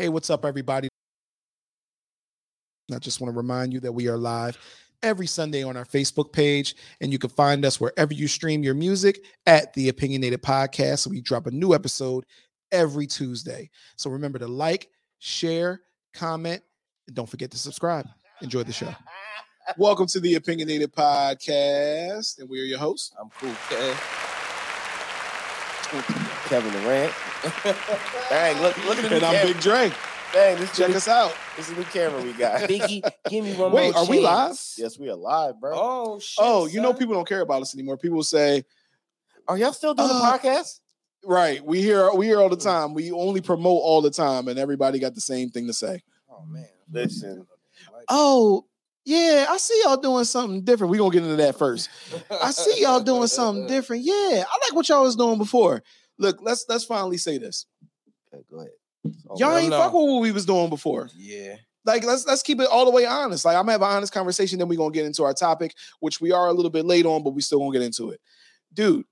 Hey, what's up, everybody? I just want to remind you that we are live every Sunday on our Facebook page, and you can find us wherever you stream your music at the Opinionated Podcast. we drop a new episode every Tuesday. So remember to like, share, comment, and don't forget to subscribe. Enjoy the show. Welcome to the Opinionated Podcast, and we are your hosts. I'm Cool K. Kevin Durant. Dang, look, look at the And I'm. Big Dre. Dang, this Check new, us out. This is the camera we got. Biggie, give me one Wait, more are we live? yes, we are live, bro. Oh shit! Oh, you know, people don't care about us anymore. People say, Are y'all still doing Uh, the podcast? right, we hear we hear all the time. We only promote all the time, and everybody got the same thing to say. Oh man, Listen. Oh, yeah, I see y'all doing something different. we gonna get into that first. I see y'all doing something different. Yeah, I like what y'all was doing before. Look, let's let's finally say this. Okay, go ahead. Y'all ain't fuck with what we was doing before. Yeah, Like, let's let's keep it all the way honest. Like, I'm gonna have an honest conversation, then we're gonna get into our topic, which we are a little bit late on, but we still gonna get into it. Dude.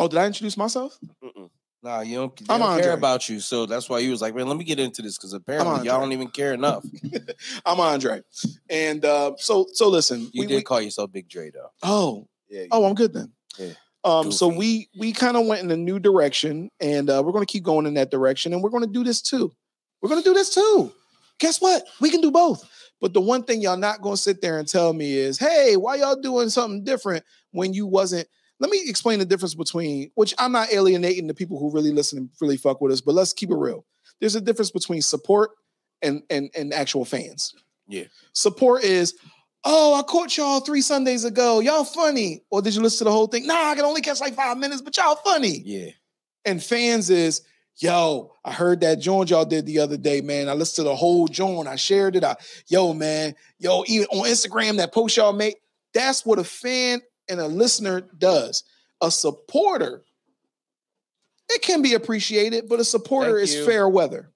Oh, did I introduce myself? Mm-mm. nah, you don't. I'm don't care Andre. about you, so that's why you was like, man, let me get into this because apparently y'all don't even care enough. I'm Andre. And uh, so so listen. You we- did we- call yourself Big Dre though. oh, Yeah. oh, I'm good then. Yeah. Um, so we we kind of went in a new direction, and uh, we're going to keep going in that direction, and we're going to do this too. We're going to do this too. Guess what? We can do both. But the one thing y'all not going to sit there and tell me is, "Hey, why y'all doing something different when you wasn't?" Let me explain the difference between which I'm not alienating the people who really listen and really fuck with us, but let's keep it real. There's a difference between support and and and actual fans. Yeah. Support is, oh, I caught y'all three Sundays ago. Y'all funny. Or did you listen to the whole thing? Nah, I can only catch like five minutes, but y'all funny. Yeah, And fans is, yo, I heard that joint y'all did the other day, man. I listened to the whole joint. I shared it. I, yo, man, yo, even on Instagram, that post y'all made, that's what a fan and a listener does. A supporter, it can be appreciated, but a supporter Thank is you. fair weather.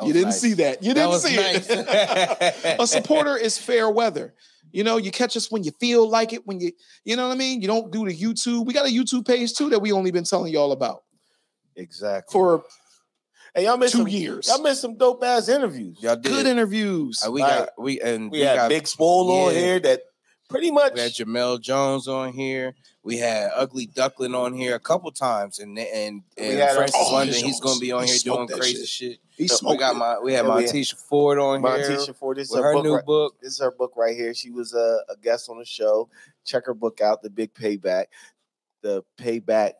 That You didn't nice. see that. You didn't was see nice. it. a supporter is fair weather. You know, you catch us when you feel like it, when you, you know what I mean? You don't do the YouTube. We got a YouTube page too that we only been telling y'all about Exactly. for Hey, y'all missed two some, years. Y'all missed some dope ass interviews. Y'all did. Good interviews. Uh, we Like, got we and We, we, had got Big Swole on yeah. here that pretty much We had Jamel Jones on here. We had Ugly Duckling on here a couple times, and and, We and uh, Francis oh, London. he He's going to be on he here doing crazy shit. He We smoked got my we had Yeah, we Montisha Ford on here Montisha Ford. This is her, her book new right- book. This is her book right here. She was a, a guest on the show. Check her book out, The Big Payback. The Payback.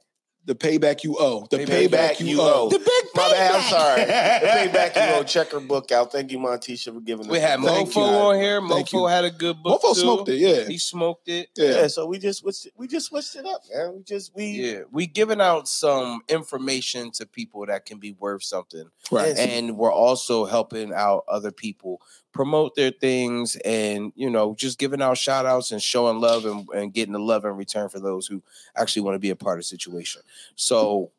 The payback you owe. The Payback payback, you owe. The big My bad, I'm sorry. The Payback you owe. Check her book out. Thank you, Montisha, for giving us We had Mofo you. on here. Thank Mofo you. had a good book. Mofo too. smoked it, yeah. He smoked it. Yeah. Yeah, so we just switched we just switched it up, man. We just we Yeah, we giving out some information to people that can be worth something, Right. and we're also helping out other people promote their things, and you know, just giving out shout outs and showing love and, and getting the love in return for those who actually want to be a part of the situation. So,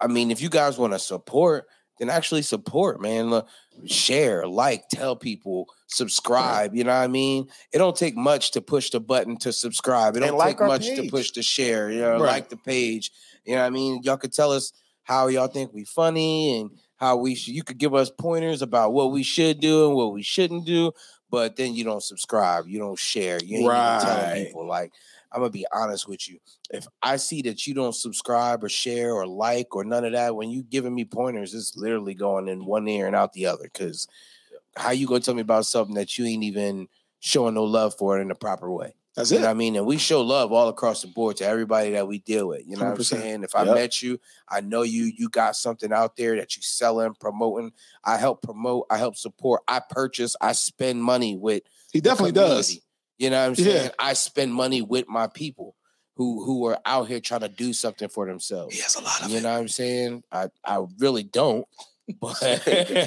I mean, if you guys want to support, then actually support, man. Share, like, tell people, subscribe. You know what I mean? It don't take much to push the button to subscribe. It don't like take our much to push the share. You know, Right. like the page. You know what I mean? Y'all could tell us how y'all think we funny and how we should. You could give us pointers about what we should do and what we shouldn't do. But then you don't subscribe. You don't share. You ain't even Right. telling people. Like I'm gonna be honest with you. If I see that you don't subscribe or share or like or none of that, when you giving me pointers, it's literally going in one ear and out the other. Because how you gonna tell me about something that you ain't even showing no love for it in the proper way? That's You it. I mean? And we show love all across the board to everybody that we deal with. You know what I'm saying? If I Yep. met you, I know you, you got something out there that you selling, promoting. I help promote, I help support, I purchase, I spend money with He definitely does. You know what I'm Yeah. saying? I spend money with my people who who are out here trying to do something for themselves. He has a lot of You it. know what I'm saying? I I really don't, but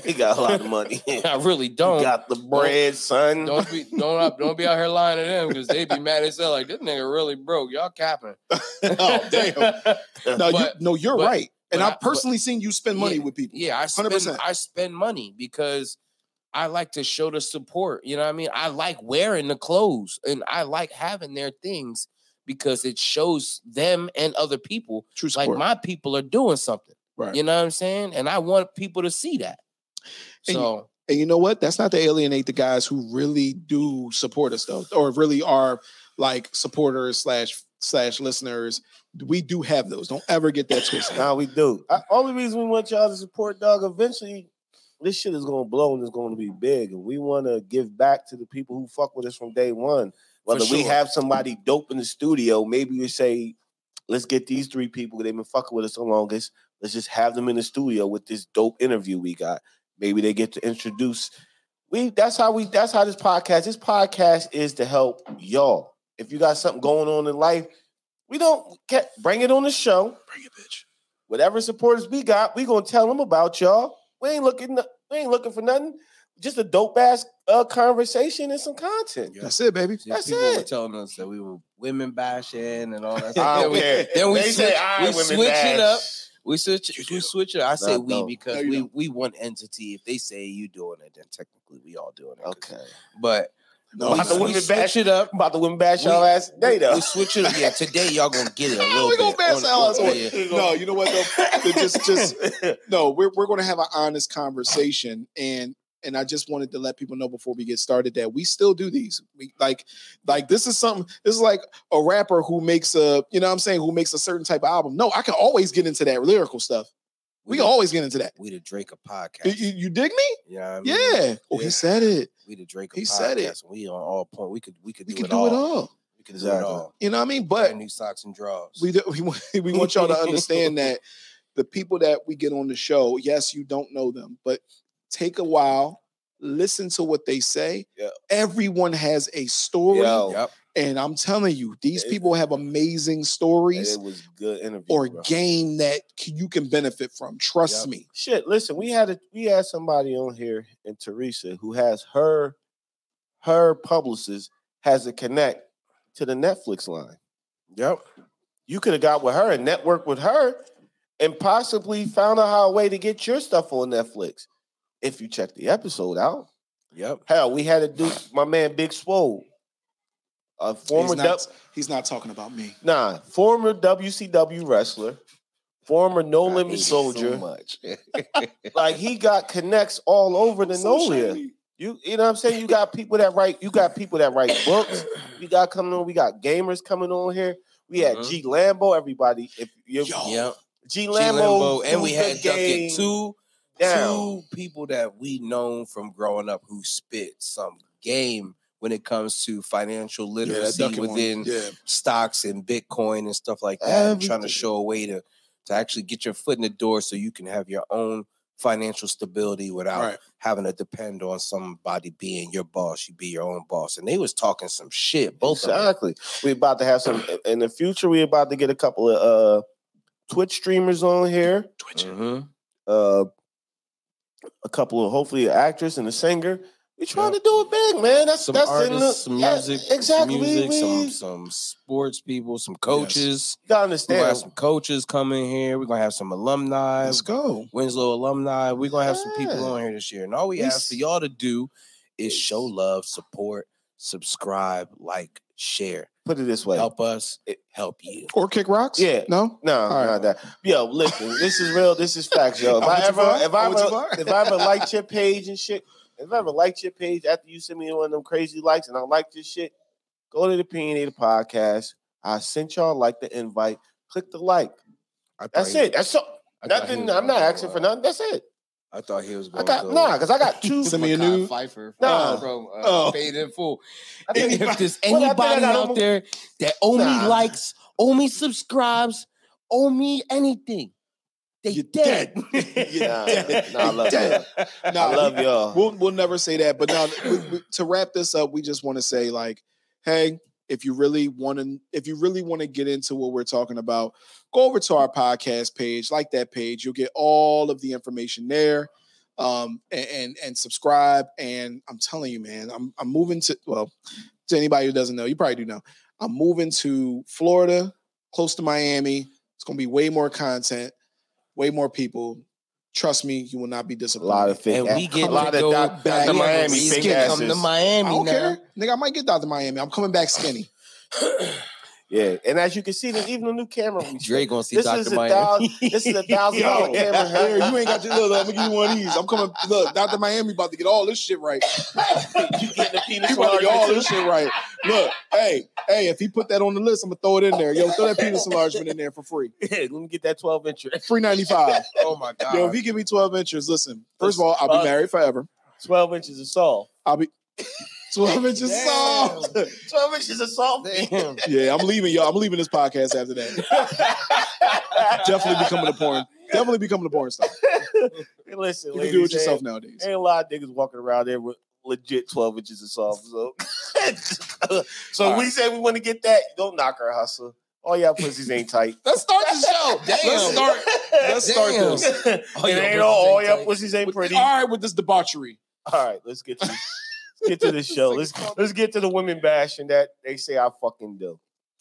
he got a lot of money. I really don't. got the bread, son. Don't be don't don't be out here lying to them because they be mad as hell. Like this nigga really broke. Y'all capping. oh damn! No, you, no, you're but- right. And I've I- but- personally seen you spend money Yeah, with people. Yeah, I spend 100%. I spend money because I like to show the support. You know what I mean? I like wearing the clothes and I like having their things because it shows them and other people True like my people are doing something. Right. You know what I'm saying? And I want people to see that. And you- So And you know what? That's not to alienate the guys who really do support us though, or really are like supporters slash slash listeners. We do have those. Don't ever get that twisted. Now we do. I, only reason we want y'all to support Dog. Eventually, this shit is gonna blow and it's gonna be big, and we want to give back to the people who fuck with us from day one. Whether we have somebody dope in the studio, maybe we say, let's get these three people. They've been fucking with us the longest. Let's just have them in the studio with this dope interview we got. Maybe they get to introduce. We that's how we that's how this podcast. This podcast is to help y'all. If you got something going on in life, we don't get bring it on the show Bring it, bitch. whatever supporters we got, we gonna tell them about y'all. We ain't looking, we ain't looking for nothing. Just a dope ass uh, conversation and some content. Yeah. That's it, baby. see, That's people were it. telling us that we were women bashing and all that stuff. Then we, then we They switch, say, "All right, we women switch it up. We switch, You we do. switch it. I say No, we no. because No, we don't. we one entity. If they say you doing it, then technically we all doing it. Okay. But No, we, About the we women bash- it up. About to win bash y'all ass today though. We switch it. Yeah, today y'all gonna get it a little we gonna bit. bash on- our ass on- No, you know what though? just just no, we're we're gonna have an honest conversation and and I just wanted to let people know before we get started that we still do these. We like like this is something this is like a rapper who makes a you know what I'm saying who makes a certain type of album. No, I can always get into that lyrical stuff. We can the- always get into that. We the Drake of You, podcast. you- you dig me? Yeah, I mean, Yeah. Oh, yeah. he said it. We the Drake He podcast. said it. We on all point. We could we could We do can it do all. it all. We could do it all. You know what I mean? But new socks and drawers. we do, we want we want y'all to understand that the people that we get on the show, yes, you don't know them, but take a while, listen to what they say. Yeah. Everyone has a story, Yo, Yep. and I'm telling you, these It- people have amazing stories it was good interview. or bro. game that you can benefit from. Trust Yep. me. Shit, listen, we had a we had somebody on here in Teresa who has her her publicist has a connect to the Netflix line. Yep. You could have got with her and networked with her and possibly found out how a way to get your stuff on Netflix. If you check the episode out. Yep. Hell, we had to do my man Big Swole. A former He's not, du- he's not talking about me. nah, former WCW wrestler, former No I Limit hate it so Soldier. much. like he got connects all over the So nowhere. shady. You you know what I'm saying? You got people that write, you got people that write books. We got coming on, we got gamers coming on here. We had Mhm. G Lambo, everybody. If you Yo, Yep. G G Lambo, Lambo, and we had the Duck game It two down. two people that we known from growing up who spit some game when it comes to financial literacy one. within Yeah. stocks and Bitcoin and stuff like that, and trying to show a way to to actually get your foot in the door so you can have your own financial stability without Right. having to depend on somebody being your boss. You be your own boss, and they was talking some shit. Both. Exactly. We about to have some in the future. We about to get a couple of uh Twitch streamers on here. Twitch. Mhm. Uh a couple of hopefully an actress and a singer. We trying to do it big, man. That's Some that's in artists, the- some yeah, music, exactly. some music, some we- some sports people, some coaches. you gotta understand. We're gonna have some coaches coming here. We're gonna have some alumni, Let's go. Winslow alumni. We're gonna have some people on here this year. And all we We ask for y'all to do is show love, support, subscribe, like, share. Put it this way. Help us, eh, help you. Or kick rocks? Yeah. No? No, All right. not that. Yo, listen, this is real. This is facts, yo. If I I went too ever, if I I went ever, if I ever liked your page and shit, if I ever liked your page after you send me one of them crazy likes and I like this shit, go to the Opinionated Podcast. I sent y'all like the invite. Click the like. That's it. That's so. I thought he Nothing. I'm not asking for nothing. That's it. I thought he was I got to nah, because I got two. Send me a new- Pfeiffer Nah. from uh, Oh. Paid in Full. I think- if there's Well, I think I anybody got out almost- there that owe me Nah. likes, owe me subscribes, owe me anything, they You're dead. You're Nah, dead. nah, I love Dead. Nah, I love we- y'all. We'll we'll never say that. But now we, we, to wrap this up, we just want to say like, hey, if you really want to, if you really want to get into what we're talking about, go over to our podcast page, like that page. You'll get all of the information there. Um, and, and and subscribe. And I'm telling you, man, I'm I'm moving to well, to anybody who doesn't know, you probably do know. I'm moving to Florida, close to Miami. It's gonna be way more content, way more people. Trust me, you will not be disappointed. A lot of fake. And we ass- get a lot to of go Doc- back Dr. in. Miami He's fake Skin come asses. to Miami I don't now. care. Nigga, I might get Dr. Miami. I'm coming back skinny. Yeah, and as you can see, there's even a new camera. We Drake gonna see This Dr. is a Miami. thousand. This is a thousand dollar Yo, camera. Here, you ain't got your look. I'm gonna give you one of these. I'm coming. Look, Dr. Miami about to get all this shit right. you getting the penis He about to get all this shit right. Look, hey, hey, if he put that on the list, I'm gonna throw it in there. Yo, throw that penis enlargement in there for free. Yeah, let me get that 12 incher. Free 95. Oh my god. Yo, if he give me 12 inches, listen, first of all, I'll be married forever. 12 inches of salt. I'll be 12 inches Damn. soft. 12 inches of salt. Damn. Yeah, I'm leaving, y'all. I'm leaving this podcast after that. Definitely becoming a porn. Definitely becoming a porn star. Listen, You can ladies, do it yourself ain't, nowadays. ain't a lot of niggas walking around there with legit 12 inches of salt. So, so All we say we want to get that. Don't knock our hustle. All y'all pussies ain't tight. Let's start the show. Damn. Let's start. Let's start Damn. this. it All your ain't pussies all, all ain't your tight. pussies ain't pretty. All right, with this debauchery. All right, let's get to let's get to the show. Let's let's get to the women bashing that they say I fucking do.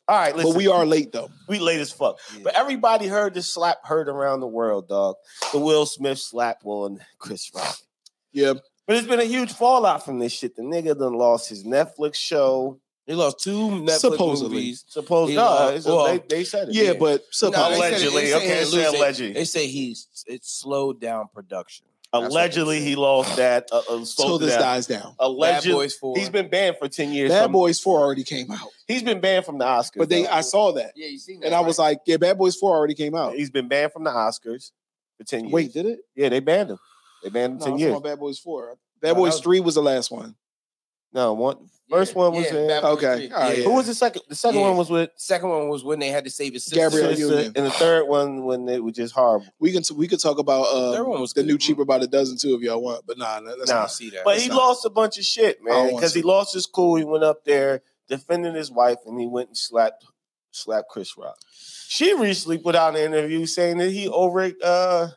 All right, listen, But we are late though. we late as fuck. Yeah. But everybody heard the slap heard around the world, dog. The Will Smith slap on Chris Rock. Yeah. But it's been a huge fallout from this shit. The nigga done lost his Netflix show. He lost two Netflix Supposedly. movies. Supposed He no, lost- well, they, they said it. Yeah, Yeah. but No, supposedly. they said- Allegedly, they said okay, he say allegedly. They say he's it slowed down production. That's what they allegedly he lost that. Uh, uh, till sold this that. dies down. Bad Allegedly, Boys Four. he's been banned for ten years. Bad from, Boys 4 already came out. He's been banned from the Oscars. But they though. I saw that. yeah, you seen that? And I was like, yeah, Bad Boys 4 already came out. He's been banned from the Oscars for ten years. Wait, did it? yeah, they banned him. They banned him No, ten I years. Bad Boys 4. Bad that Boys was- 3 was the last one. No, one first one was in- Bad Okay, three. all right, Yeah. Who was the second? The second Yeah. one was with Second one was when they had to save his sister. Gabrielle Sister, Union. and the third one when it was just horrible. We can we could talk about uh, Third one was the good. new cheaper by the dozen too if y'all want, but nah, let's Nah. Not. see that. But That's he not- lost a bunch of shit, I man, don't want because he to. lost his cool. He went up there defending his wife, and he went and slapped slapped Chris Rock. She recently put out an interview saying that he over uh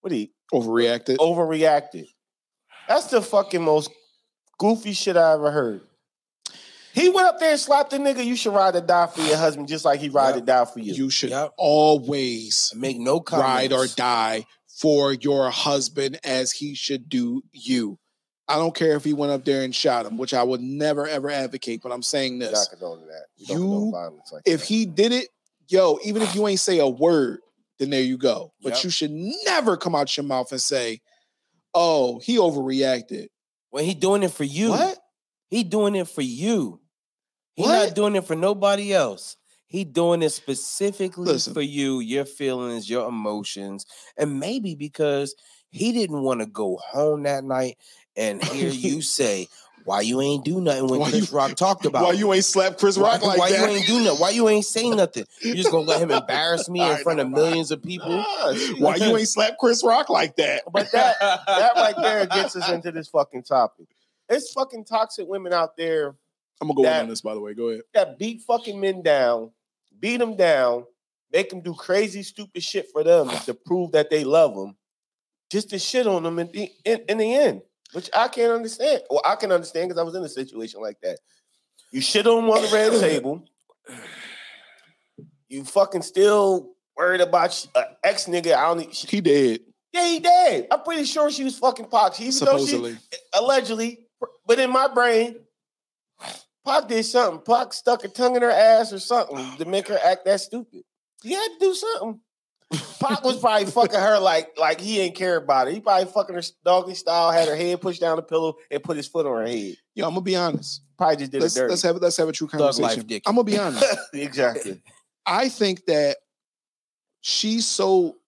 what he Overreacted. overreacted. That's the fucking most goofy shit I ever heard. He went up there and slapped the nigga. You should ride or die for your husband, just like he ride or die for you. You should Yep. always Make no comments. ride or die for your husband as he should do you. I don't care if he went up there and shot him, which I would never ever advocate, but I'm saying We're this. not that. We don't You- violence like If that. he did it, yo, even if you ain't say a word, then there you go. But Yep. you should never come out your mouth and say, "Oh, he overreacted." When he doing it for you. What? He doing it for you. He What? not doing it for nobody else. He doing it specifically Listen. for you, your feelings, your emotions, and maybe because he didn't want to go home that night and hear you say, "Why you ain't do nothing when Why Chris you- Rock talked about Why you ain't slap Chris why, Rock like why that? you ain't do nothing? Why you ain't saying nothing? You just gonna let him embarrass me in front of millions of people? Why you ain't slap Chris Rock like that? But that that right there gets us into this fucking topic. It's fucking toxic women out there I'm gonna go That- on this, by the way. Go ahead. that beat fucking men down, beat them down, make them do crazy, stupid shit for them to prove that they love them, just to shit on them in the, in, in the end, which I can't understand. Well, I can understand because I was in a situation like that. You shit on them on the red table. You fucking still worried about sh- uh, ex nigga. I don't. She, He did yeah, he dead. I'm pretty sure she was fucking. She, even though she, supposedly. allegedly, but in my brain, Pac did something. Pac stuck a tongue in her ass or something to make her act that stupid. He had to do something. Pac was probably fucking her like like he ain't care about it. He probably fucking her doggy style, had her head pushed down the pillow, and put his foot on her head. Yo, I'm gonna be honest. Probably just did Let's it dirty. let's have let's have a true life conversation. dick. I'm gonna be honest. exactly. I think that she's so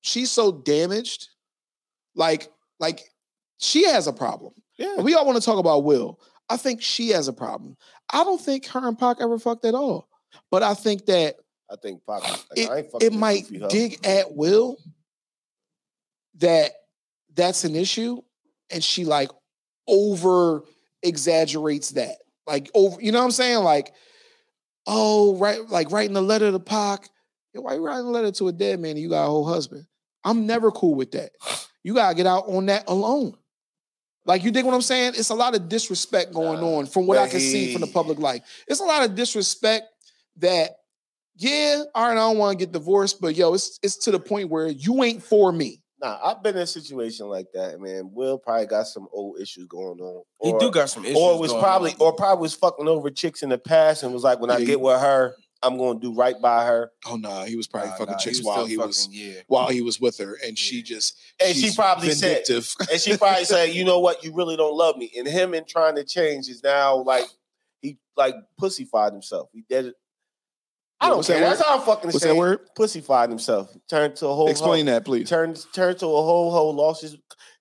she's so damaged. Like like she has a problem. Yeah. We all want to talk about Will. I think she has a problem. I don't think her and Pac ever fucked at all. But I think that I think Pac. Like, it, it might dig at Will that that's an issue, and she like over exaggerates that. Like over, you know what I'm saying? Like, oh, right, like writing a letter to Pac. Why you writing a letter to a dead man and you got a whole husband? I'm never cool with that. You gotta get out on that alone. Like you dig what I'm saying? It's a lot of disrespect going on from what I can see from the public life. It's a lot of disrespect that, yeah, all right, I don't want to get divorced, but yo, it's it's to the point where you ain't for me. Nah, I've been in a situation like that, man. Will probably got some old issues going on. He do got some issues. or was going probably on. or probably was fucking over chicks in the past and was like, when I get with her, I'm gonna do right by her. Oh no, he was probably Nah, fucking nah, chicks was while he was yeah. while he was with her, and she just And she probably said- And she probably said, you know what, you really don't love me. And him in trying to change is now like he like pussyfied himself. He did it. I don't what's care. that That's how I'm fucking What's saying. that word? Pussyfied himself. Turned to a whole Explain that, please. Turned turned to a whole whole lost his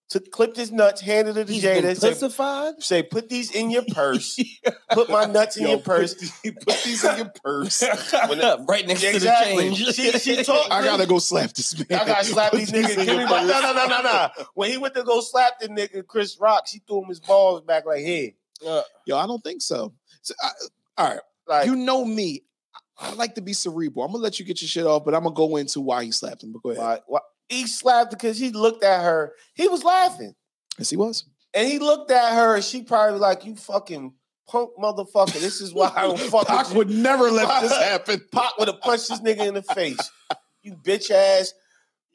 took clipped his nuts, handed it to He's Jada, say, say, put these in your purse. Put my nuts in Yo, your purse. Put these in your purse. When right next Exactly. to the change. She- she told- I gotta go slap this man. I gotta slap these niggas. in Give your me my, purse. no, no, no, no, no. When he went to go slap the nigga, Chris Rock, she threw him his balls back like, hey. Uh, Yo, I don't think so. So, I, all right, Like, you know me. I like to be cerebral. I'm gonna let you get your shit off, but I'm gonna go into why he slapped him. But go ahead. why, why, he slapped because he looked at her. He was laughing. Yes, he was. And he looked at her and she probably like, you fucking punk motherfucker. This is why I don't fuck Pac would never let this happen. Pop would have punched this nigga in the face. You bitch ass,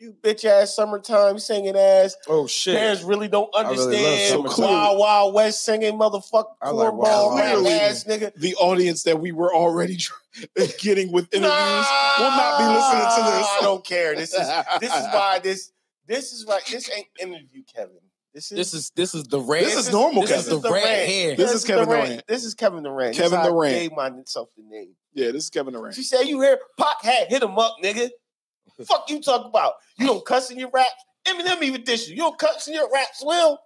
you bitch ass summertime singing ass. oh shit! Parents really don't I really love understand. Wild Wild West singing motherfucker I like Wild cornball Wild ass nigga. The audience that we were already getting with interviews will not be listening to this. I don't care. This is this is why this this is right. This ain't interview, Kevin. This is This is this is the rant. This is normal, This Kevin. is the rant here. This is Kevin Durant. Durant. This is Kevin Durant. Kevin this is I Durant. Gave myself the name. Yeah, this is Kevin Durant. She said, "You hear Pac had hit him up, nigga. Fuck you talk about? You don't cuss in your raps. Eminem even dish you. You don't cuss in your raps, Will.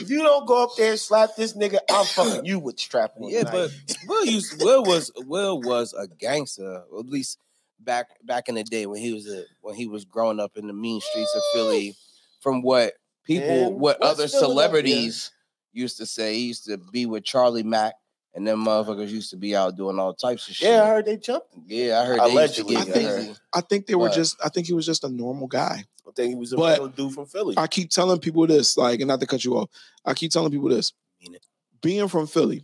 If you don't go up there and slap this nigga, I'm fucking you with the strap on. Yeah, tonight. but Will used Will was Will was a gangster, at least back back in the day when he was a when he was growing up in the mean streets of Philly. From what people, And what other celebrities used to say, he used to be with Charlie Mack, and them motherfuckers used to be out doing all types of shit. yeah, I heard they jumped. yeah, I heard they used to Allegedly, get I I think- busy. I think they were But- just. I think he was just a normal guy. I think he was a But- real dude from Philly. I keep telling people this, like, and not to cut you off. I keep telling people this. Being from Philly,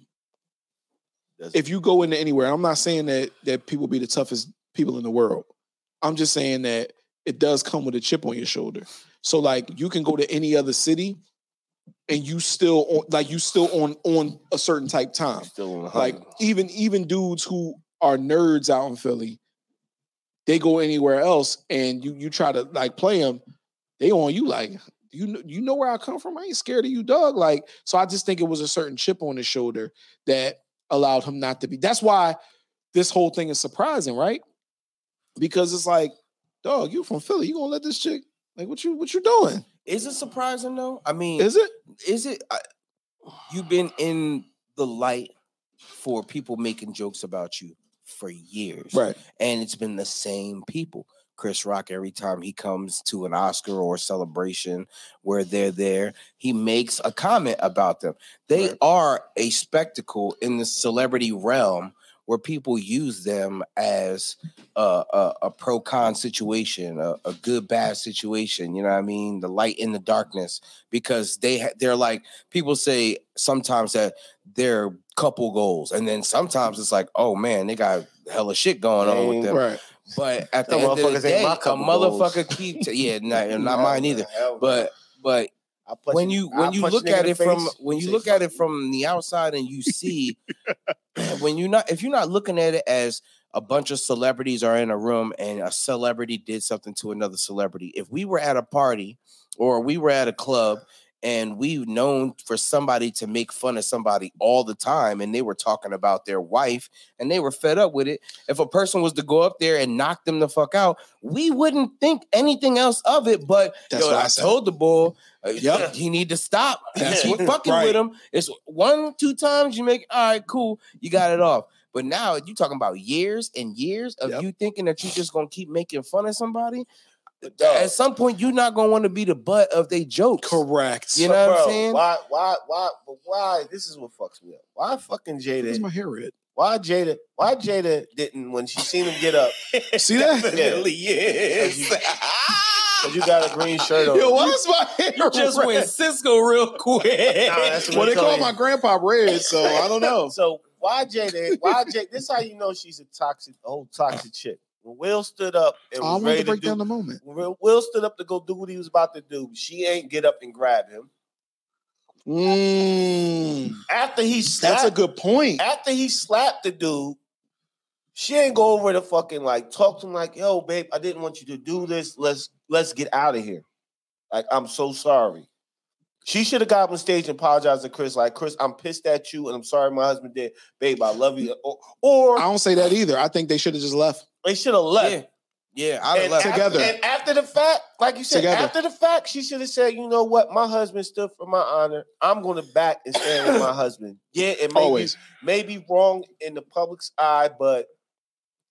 if you go into anywhere, I'm not saying that that people be the toughest people in the world. I'm just saying that it does come with a chip on your shoulder. So like you can go to any other city and you still on, like you still on on a certain type time. Like even even dudes who are nerds out in Philly, they go anywhere else and you you try to like play them, they on you like you know you know where I come from. I ain't scared of you, Doug. Like so, I just think it was a certain chip on his shoulder that allowed him not to be. That's why this whole thing is surprising, right? Because it's like, dog, you from Philly, you gonna let this chick like what you what you doing? Is it surprising though? I mean, Is it? is it uh, I, you've been in the light for people making jokes about you for years Right. and it's been the same people chris rock every time he comes to an oscar or celebration where they're there he makes a comment about them they Right. are a spectacle in the celebrity realm where people use them as a, a, a pro con situation, a, a good bad situation. You know what I mean? The light in the darkness, because they ha- they're like people say sometimes that they're couple goals, and then sometimes it's like, oh man, they got hella shit going on with them. Right. But at the Them end of the day, a motherfucker keep yeah, not, not mine either. But but when you when you look at the it from when you look at it from the outside and you see when you're not if you're not looking at it as a bunch of celebrities are in a room and a celebrity did something to another celebrity if we were at a party or we were at a club and we've known for somebody to make fun of somebody all the time and they were talking about their wife and they were fed up with it if a person was to go up there and knock them the fuck out we wouldn't think anything else of it but That's yo, what I I told the bull uh, Yep. he need to stop That's what- fucking right. with him it's one two times you make all right cool you got it off but now you talking about years and years of Yep. you thinking that you're just gonna keep making fun of somebody Dog. at some point you're not gonna want to be the butt of their jokes Correct. You know what I'm saying? Why, why, why, but why? This is what fucks me up. Why fucking Where's Jada? my hair red? Why Jada? Why Jada didn't when she seen him get up? See that? Definitely Cause you- yes. Cause you got a green shirt on. Yo, why is my hair you just red? went Cisco real quick. that's what Well, they call telling my grandpa red, so I don't know. So why Jada? Why Jada? This is how you know she's a toxic, old toxic chick. When Will stood up and I was want ready to to break do, down the moment. when Will- Will stood up to go do what he was about to do. She ain't get up and grab him Mm, after he slapped. that's a good point. after he slapped the dude. She ain't go over to fucking like talk to him like, yo, babe, I didn't want you to do this. Let's let's get out of here. Like, I'm so sorry. She should have got on stage and apologized to Chris. Like, Chris, I'm pissed at you and I'm sorry my husband did. Babe, I love you. Or, or I don't say that either. I think they should have just left. they should have left. Yeah, yeah. I'd And left after, Together. and after the fact, like you said, Together. after the fact, she should have said, you know what? My husband stood for my honor. I'm going to back and stand with my husband. Yeah, it may be, may be wrong in the public's eye, but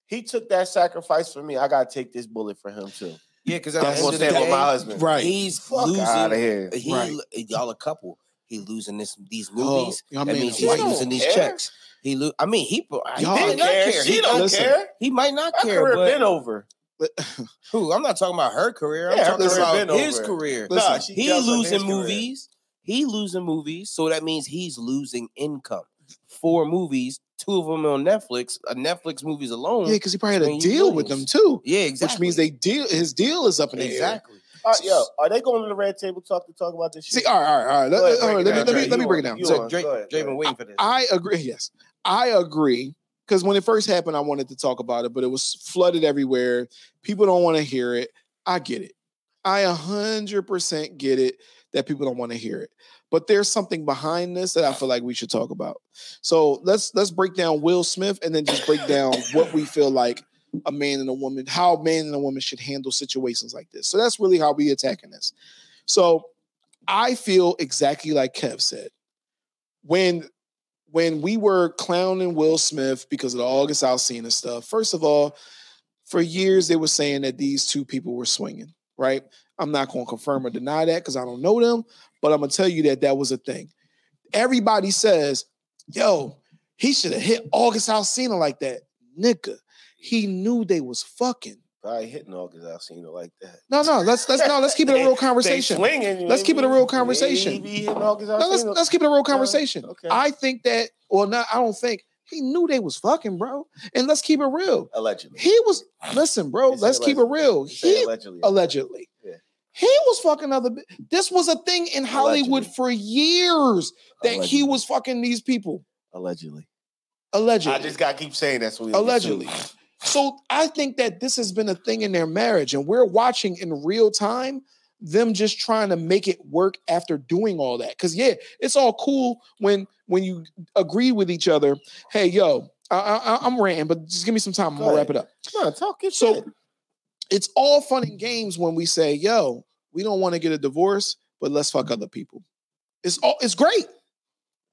he took that sacrifice for me. I got to take this bullet for him too. Yeah, because That's the I'm gonna the stand with my husband. Right. he's Fuck losing. outta here. He, Right. y'all a couple. He losing this these Oh, movies. y'all that means it he's white. losing these Care. checks. He lo- I mean, he, he Y'all might Didn't care. care. She He, don't Listen. care. he might not My care. career But been over. who? I'm not talking about her career. I'm Yeah, her talking career about been his over. career. Listen, Nah, he losing his career. movies. He losing movies, so that means he's losing income. Four movies, two of them on Netflix. A Netflix movies alone. Yeah, because he probably had a When you deal with them too, Yeah, exactly. which means they deal. His deal is up in the air. exactly. Uh, yo, are they going to the red table talk to talk about this shit? See, all right, all right, all right. Let, ahead, all right, let, me, let me Dre. let me break it down. So on. Drake, Go Drake go been waiting for this. I agree. Yes, I agree. Because when it first happened, I wanted to talk about it, but it was flooded everywhere. People don't want to hear it. I get it. I a hundred percent get it that people don't want to hear it. But there's something behind this that I feel like we should talk about. So let's let's break down Will Smith and then just break down what we feel like a man and a woman, how a man and a woman should handle situations like this. So that's really how we attacking this. So I feel exactly like Kev said. When when we were clowning Will Smith because of the August Alsina stuff, first of all, for years they were saying that these two people were swinging, right? I'm not going to confirm or deny that because I don't know them, but I'm going to tell you that that was a thing. Everybody says, yo, he should have hit August Alsina like that. Nigga, he knew they was fucking. Probably hitting August Alsina like that. No, no, let's let's no, let's keep it a real conversation. swinging. Let's keep it a real conversation. He be hitting August No, let's let's keep it a real conversation. okay. I think that, or not, I don't think he knew they was fucking, bro. And let's keep it real. Allegedly. He was listen, bro. Let's keep it real. He allegedly. allegedly. Yeah. He was fucking other. This was a thing in Hollywood Allegedly. for years that he was fucking these people. Allegedly. Allegedly. I just gotta keep saying that's what we Allegedly. So I think that this has been a thing in their marriage, and we're watching in real time them just trying to make it work after doing all that. Because yeah, it's all cool when when you agree with each other. Hey, yo, I, I, I'm ranting, but just give me some time. I'm gonna ahead. wrap it up. No, talk your So shit. It's all fun and games when we say, yo, we don't want to get a divorce, but let's fuck other people. It's all it's great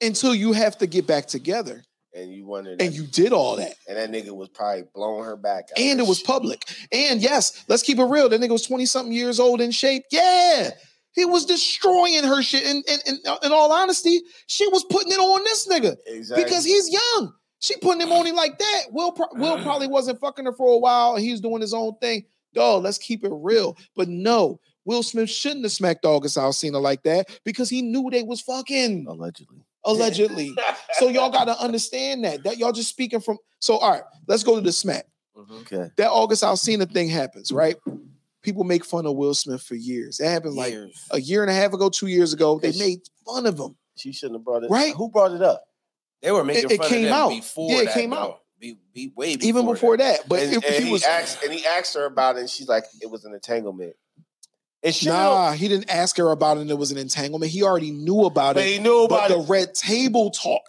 until you have to get back together. And you wonder And you did all that. and that nigga was probably blowing her back. out. And it was public. And yes, let's keep it real. That nigga was 20 something years old in shape. Yeah. He was destroying her shit. And and- and uh, in all honesty, she was putting it on this nigga exactly because he's young. She putting him on him like that. Will Will probably wasn't fucking her for a while, and he was doing his own thing. Dog, let's keep it real. But no, Will Smith shouldn't have smacked August Alsina like that because he knew they was fucking allegedly. allegedly. so y'all got to understand that. That y'all just speaking from. So all right, let's go to the smack. Mm-hmm. Okay. That August Alsina thing happens, right? People make fun of Will Smith for years. It happened like a year and a half ago, two years ago. They made fun of him. She shouldn't have brought it. Right? Who brought it up? They were making it fun came of them out. before Yeah, it that, came though. out. Be, be way before Even before that. that, but and, if and he he was asked and he asked her about it, and she's like, it was an entanglement. And she Nah, he didn't ask her about it and it was an entanglement. He already knew about but it. he knew But about the red table talk,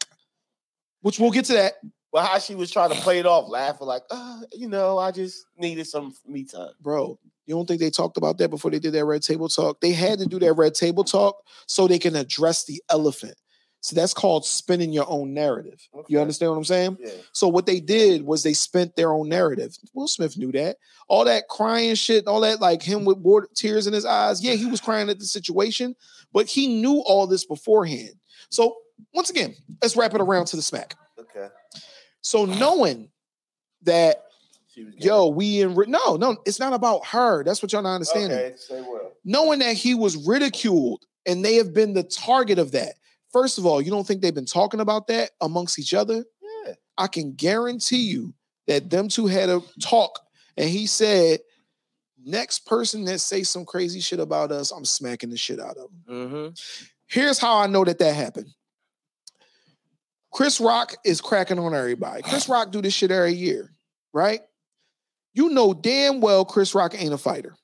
which we'll get to that. But how she was trying to play it off, laughing like, uh, you know, I just needed some me time. Bro, you don't think they talked about that before they did that red table talk? They had to do that red table talk so they can address the elephant. So that's called spinning your own narrative. You understand what I'm saying? Yeah. So what they did was they spent their own narrative. Will Smith knew that. All that crying shit, all that like him with water, tears in his eyes. Yeah, he was crying at the situation, but he knew all this beforehand. So once again, let's wrap it around to the smack. Okay. So knowing that, She was getting- yo, we in ri- no, no, it's not about her. That's what y'all not understanding. Okay, say what? Knowing that he was ridiculed and they have been the target of that. First of all, you don't think they've been talking about that amongst each other? Yeah. I can guarantee you that them two had a talk and he said, "Next person that say some crazy shit about us, I'm smacking the shit out of them." Mm-hmm. Here's how I know that that happened. Chris Rock is cracking on everybody. Chris Rock do this shit every year, right? You know damn well Chris Rock ain't a fighter.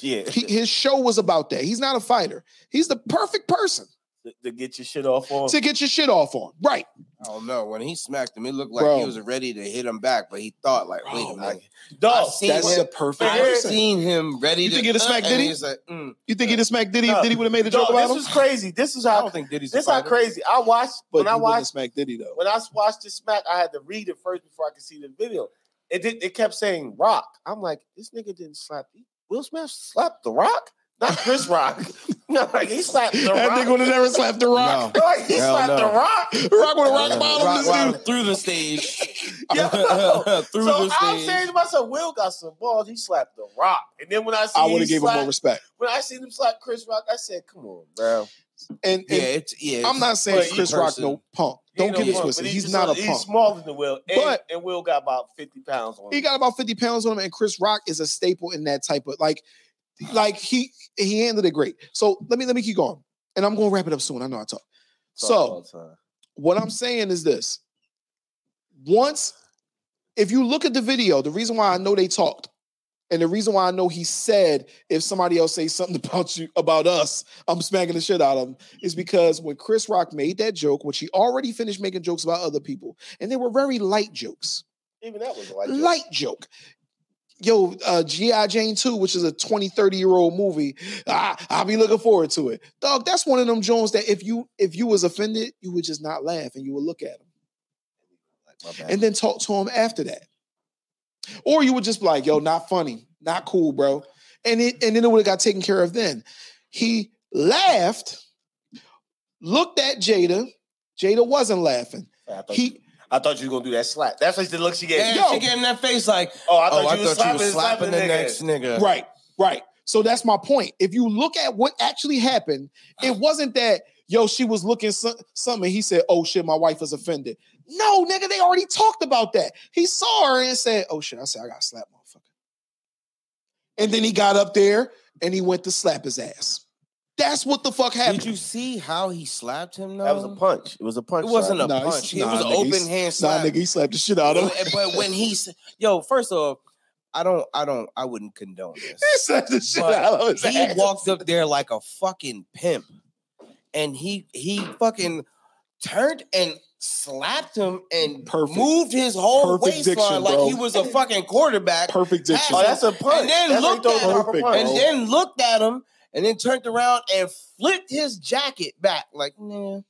Yeah. He, his show was about that. He's not a fighter. He's the perfect person to, to get your shit off on. to get your shit off on. Right. I don't know. When he smacked him, it looked like Bro. he was ready to hit him back, but he thought like, wait a minute. Dog, I've seen That's him- the perfect I've person. seen him ready You to. think he'd have smacked and Diddy? He's like, mm. You think he'd have smacked Diddy? No. Diddy would have made a joke Dog, about this him? is crazy. This is I how don't think Diddy's. this a how crazy. I watched But when he I wouldn't have watched smacked Diddy though. when I watched the smack, I had to read it first before I could see the video. It did, it kept saying Rock. I'm like, this nigga didn't slap Will Smith slapped the Rock, not Chris Rock. no, like he slapped the That Rock. nigga would have never slapped the rock. No. Like, he Hell slapped no. the Rock. Rock would have rock bottom rock this bottom dude. through the stage. Yo, through so the I'm saying to myself, Will got some balls. He slapped the Rock, and then when I see I would have gave him more respect. when I seen him slap Chris Rock, I said, "Come on, bro." And, yeah, it's yeah. I'm not saying But he Chris Rock no punk. Don't no get it twisted. but He's not a He's punk. He's smaller than Will, and, But- and Will got about fifty pounds on him. He got about 50 pounds on him, and Chris Rock is a staple in that type of like, like he he handled it great. So let me let me keep going, and I'm gonna wrap it up soon. I know I talk. So all the time. what I'm saying is this: once, if you look at the video, the reason why I know they talked, and the reason why I know he said if somebody else says something about you about us, I'm smacking the shit out of him, is because when Chris Rock made that joke, which he already finished making jokes about other people, and they were very light jokes even that was a light. joke. light joke. Yo, uh, G.I. Jane 2, which is a 20, 30 year old movie. Ah, I'll be looking forward to it. Dog, that's one of them Jones that if you if you was offended, you would just not laugh and you would look at him and then talk to him after that. Or you would just be like, yo, not funny, not cool, bro. And it and then it would have got taken care of then. He laughed, looked at Jada. Jada wasn't laughing. He I thought you were gonna do that slap. That's like the look she gave. Yeah. Yo. she gave him that face like, Oh, I oh, thought I you was thought you slapping, was slapping the nigga. next nigga. Right, right. So that's my point. If you look at what actually happened, it uh-huh. wasn't that yo she was looking so- something. He said, "Oh shit, my wife is offended." No, nigga, they already talked about that. He saw her and said, "Oh shit," I said, "I got slapped, motherfucker." And then he got up there and he went to slap his ass. That's what the fuck happened. Did you see how he slapped him? Though That was a punch. It was a punch. It wasn't slap. a Nah, he's- punch. It nah, was an nigga, he's- open hand Nah, slap. nigga, he slapped the shit out of him. but, but when he's yo, first off, I don't, I don't, I wouldn't condone this. He slapped the shit But out of his he ass. walked up there like a fucking pimp, and he he fucking turned and slapped him and Perfect. moved his whole Perfect waistline diction, like he was a fucking quarterback, Perfect diction. Oh, that's a punch. And then That's looked like at a proper Perfect, and bro. then looked at him, and then turned around and flipped his jacket back like, nah,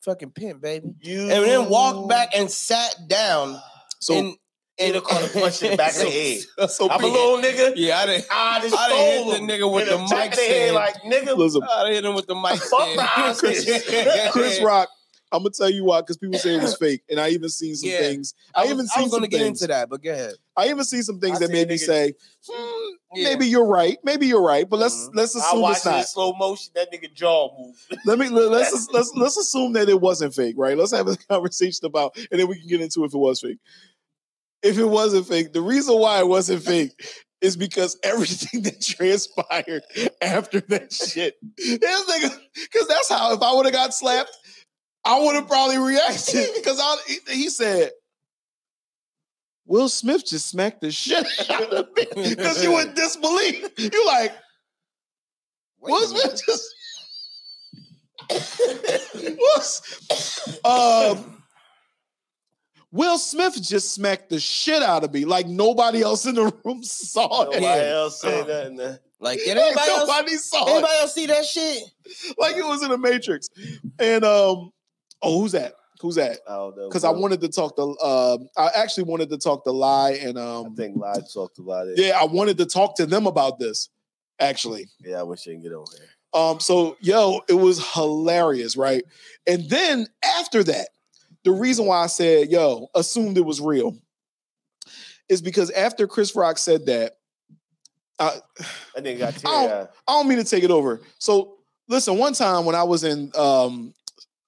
fucking pimp, baby, You and then walked back and sat down. so, and He'd have caught a punch in the back of the head. so I'm a little nigga. Yeah, I didn't. I just I done hit stole the nigga with the mic of head, stand. like nigga. listen, I hit him with the mic. Fuck stand. the Oscars. Chris Rock. I'm gonna tell you why, because people say it was fake, and I even seen some Yeah. things. I, I, even I seen was some gonna get things. into that, but go ahead. I even see some things I that made me say, hmm, Yeah. maybe you're right, maybe you're right, but let's Mhm. let's assume watched it's it in not. slow motion. That nigga jaw moved. Let me let, let's let's let's assume that it wasn't fake, right? Let's have a conversation about, and then we can get into if it was fake. If it wasn't fake, the reason why it wasn't fake is because everything that transpired after that shit. Because that's how if I would have got slapped, I would have probably reacted. Because I he- he said, Will Smith just smacked the shit out of me. Because you in disbelief. You like, Wait Will a minute. Smith just What's um Will Smith just smacked the shit out of me like nobody else in the room saw it. Nobody Yeah. else said nothing. uh, Like, did Like, anybody else? nobody saw it. Anybody else see that shit? Like it was in the Matrix. And um, oh, who's that? Who's that? I. Because I wanted to talk to um, I actually wanted to talk to Lie and I um, think Lod talked about it. yeah, I wanted to talk to them about this. Actually, Yeah, I wish I didn't get on here. Um, so yo, it was hilarious, right? And then after that, the reason why I said, yo, assumed it was real is because after Chris Rock said that, I, That nigga got teary Oh. eyed. I don't mean to take it over. So listen, one time when I was in um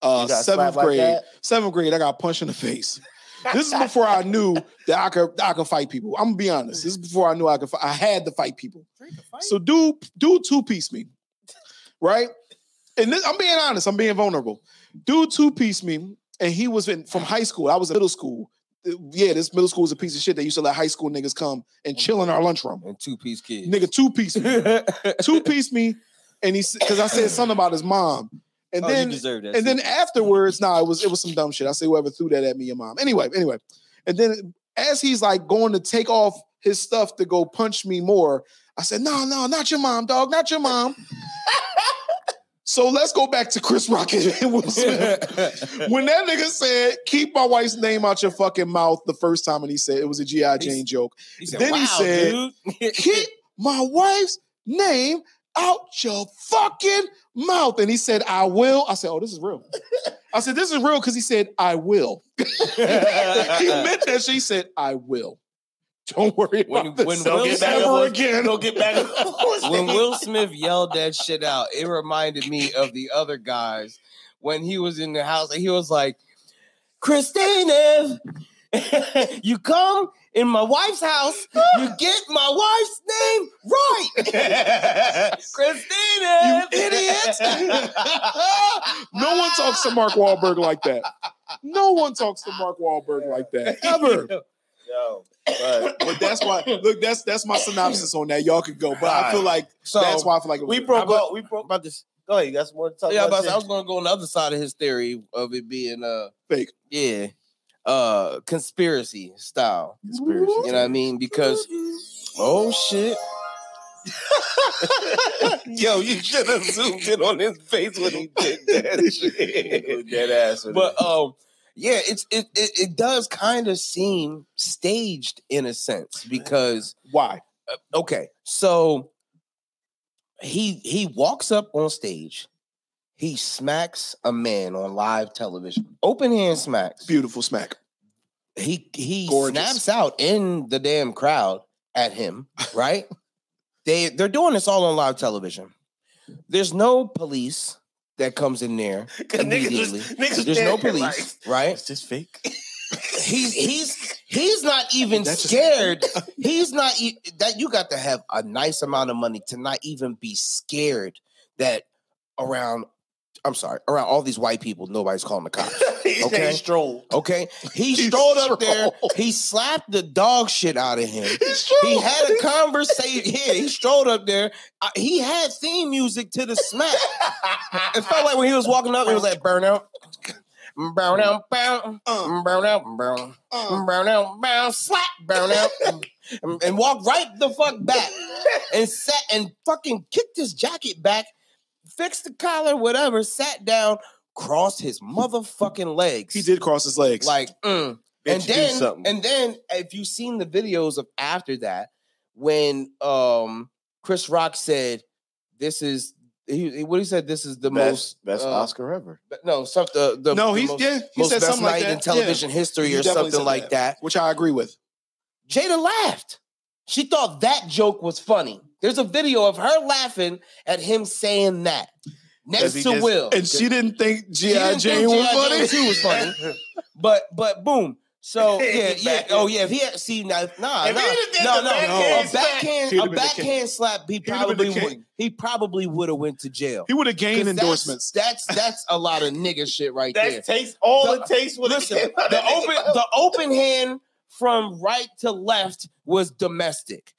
uh seventh slapped like grade, seventh grade, I got punched in the face. This is before I knew that I could I could fight people. I'm gonna be honest. This is before I knew I could. Fight. I had to fight people. So dude, dude, two piece me, right? And this, I'm being honest. I'm being vulnerable. Dude, two piece me, and he was in from high school. I was in middle school. Yeah, this middle school is a piece of shit. They used to let high school niggas come and chill in our lunchroom. and two piece kids. Nigga, two piece me, two piece me, and he because I said something about his mom, and oh, then you deserve that. and then afterwards, nah, it was it was some dumb shit. I say whoever threw that at me, your mom. Anyway, anyway, and then as he's like going to take off his stuff to go punch me more, I said, no, no, not your mom, dog, not your mom. so let's go back to Chris Rock and Will Smith. When that nigga said, keep my wife's name out your fucking mouth the first time, and he said it was a G.I. Jane joke. He said, Then he said. Keep my wife's name out your fucking mouth. And he said, I will. I said, Oh, this is real. I said, This is real because he said, I will. he meant that. She said, I will. Don't worry When- about when Don't Will ever on- again. Don't get back. when Will Smith yelled that shit out, it reminded me of the other guys when he was in the house and he was like, Christina, you come in my wife's house, you get my wife's name right. Christina, You idiot. no one talks to Mark Wahlberg like that. No one talks to Mark Wahlberg like that ever. Yo, but But that's why. Look, that's that's my synopsis on that. Y'all could go, but I feel like So that's why I feel like we broke up. We broke about this. Go ahead. You got some more to talk yeah, about? but I was gonna go on the other side of his theory of it being uh fake. yeah, uh conspiracy style. Conspiracy. You know what I mean? Because oh shit. Yo, you should have zoomed in on his face when he did that shit. Dead ass. But um yeah, it's it it, it does kind of seem staged in a sense because Why? uh, okay, so he he walks up on stage, he smacks a man on live television, open hand smacks. Beautiful smack. he he Gorgeous. snaps out in the damn crowd at him, right? they they're doing this all on live television. There's no police that comes in there immediately. was- niggas There's no there like, police, right? It's just fake? He's he's he's not even That's just- scared. He's not e- that you got to have a nice amount of money to not even be scared that around I'm sorry, around all these white people, nobody's calling the cops. He Okay. strolled. Okay. He He strolled up there. He slapped the dog shit out of him. True. He had a conversation. Yeah, he strolled up there. Uh, he had theme music to the smack. It felt like when he was walking up, it was like burnout. Burn out, Uh, burn out, burn, uh. burn out, bow, slap, burn out, and, and walked right the fuck back and sat and fucking kicked his jacket back, fixed the collar, whatever, sat down, crossed his motherfucking legs. He did cross his legs. like, mm, and then and then if you've seen the videos of after that when um chris rock said this is he, what he said this is the best most best uh, Oscar ever. no some the, the no, the he's most, yeah. He most said best something like night that in television history He or something like that. that. which I agree with. jada laughed she thought that joke was funny there's a video of her laughing at him saying that next to just- will And she didn't think She GI Jane was funny. Jane was funny. but but boom. So yeah, yeah. back. Oh yeah. If he had see now, nah, If nah, he'd have did no, no, a backhand, a have been the king. backhand slap. He He'd have been probably would. He probably would have went to jail. He would have 'Cause gained that's- endorsements. That's that's a lot of nigga shit right there. That takes all The- it takes. When Listen, it came out the open the open hand from right to left was domestic.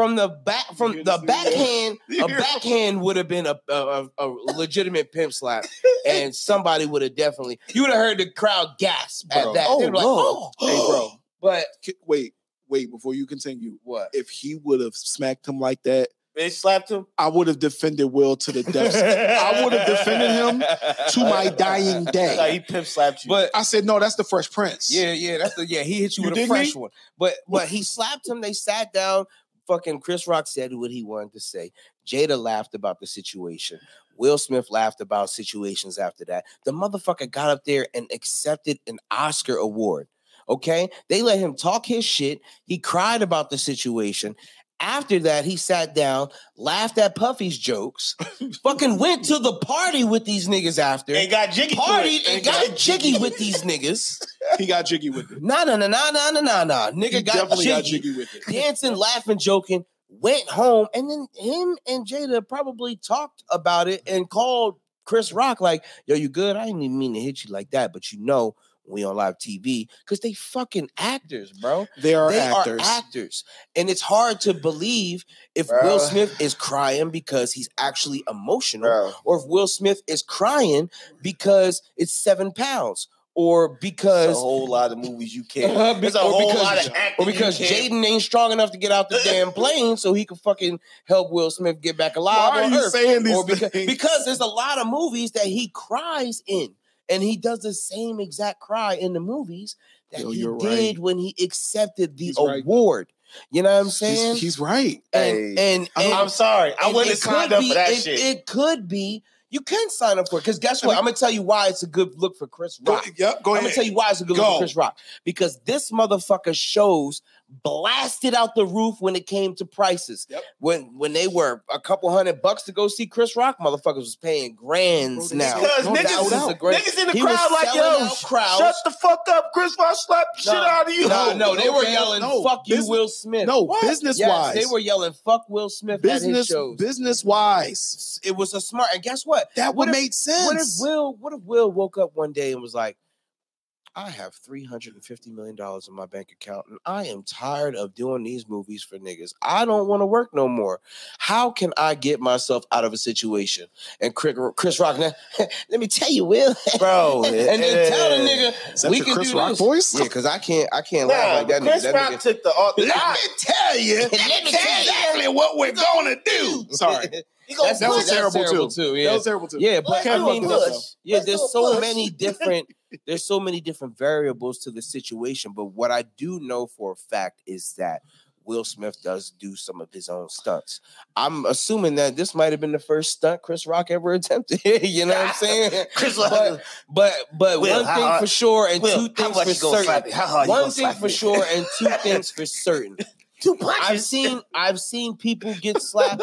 From the back, from the backhand, a backhand would have been a, a, a, a legitimate pimp slap, and somebody would have definitely. You would have heard the crowd gasp Bro. at that. Oh, They'd like, "Oh, Hey, bro. But Wait, wait. Before you continue, what? if he would have smacked him like that, They slapped him. I would have defended Will to the death. I would have defended him to my dying day. Like, he pimp slapped you. But I said, no, that's the Fresh Prince. Yeah, yeah, that's the yeah. He hit you, You with a fresh me? one, but but he slapped him. They sat down. Fucking Chris Rock said what he wanted to say. Jada laughed about the situation. Will Smith laughed about situations after that. The motherfucker got up there and accepted an Oscar award. Okay, they let him talk his shit. He cried about the situation. After that, he sat down, laughed at Puffy's jokes, fucking went to the party with these niggas after and got jiggy. partied and got jiggy with these niggas. he got jiggy with it. Nah, nah, nah, nah, nah, nah, nah, nah. Nigga He got definitely jiggy, got jiggy with it. dancing, laughing, joking. Went home, and then him and Jada probably talked about it and called Chris Rock like, "Yo, you good? I didn't even mean to hit you like that, but you know." We on live TV because they fucking actors, bro. They are they actors. are actors, and it's hard to believe if Bro. Will Smith is crying because he's actually emotional, Bro. or if Will Smith is crying because it's seven pounds, or There's because a whole lot of movies you can't. Uh, There's a or whole because- lot of or because Jaden ain't strong enough to get out the damn plane so he can fucking help Will Smith get back alive Why are you Earth. saying these Or because, things? because there's a lot of movies that he cries in, and he does the same exact cry in the movies that Yo, he did right. when he accepted the He's right. award. You know what I'm saying? He's, right. and, Hey, and, I and, I'm sorry. I wouldn't it have signed up be- for that it, shit. It could be. You can sign up for it because guess I what? mean- I'm gonna tell you why it's a good look for Chris Go, Rock. yep, go ahead. I'm gonna tell you why it's a good look for Chris Rock because this motherfucker shows blasted out the roof when it came to prices. Yep. When when they were a couple hundred bucks to go see Chris Rock, motherfuckers was paying grands Bro, now. Because No niggas, doubt. is, This is a great- niggas in the he crowd like, yo, crowds. shut the fuck up. Chris Rock slap the shit out of you. No, no, they were Okay, yelling no, "fuck you, business- Will Smith." no, What? business Yes, wise. they were yelling "fuck Will Smith" at his business shows. business wise. It was a smart. And guess what? That What would if- make sense. What if Will? What if Will woke up one day and was like, "I have three hundred and fifty million dollars in my bank account, and I am tired of doing these movies for niggas. I don't want to work no more. How can I get myself out of a situation?" And Chris, Chris Rock, now, let me tell you, Will, Bro, and then tell the nigga Is that we can Chris do Rock this. voice? Yeah, because I can't, I can't laugh like that. Chris nigga. That Rock nigga- took the. Uh, Let me tell you. Let me tell you exactly what we're gonna do. Sorry. That's, That was that's terrible, too. That Yeah, was terrible too. yeah, but Let's I mean, push. look, yeah, Let's there's so push. many different. There's so many different variables to the situation, but what I do know for a fact is that Will Smith does do some of his own stunts. I'm assuming that this might have been the first stunt Chris Rock ever attempted. you know what I'm saying? Chris But Rock. but but Will, one thing hard- for sure and Will, two things for you gonna slap certain. One thing for sure and two things for certain. Two I've seen I've seen people get slapped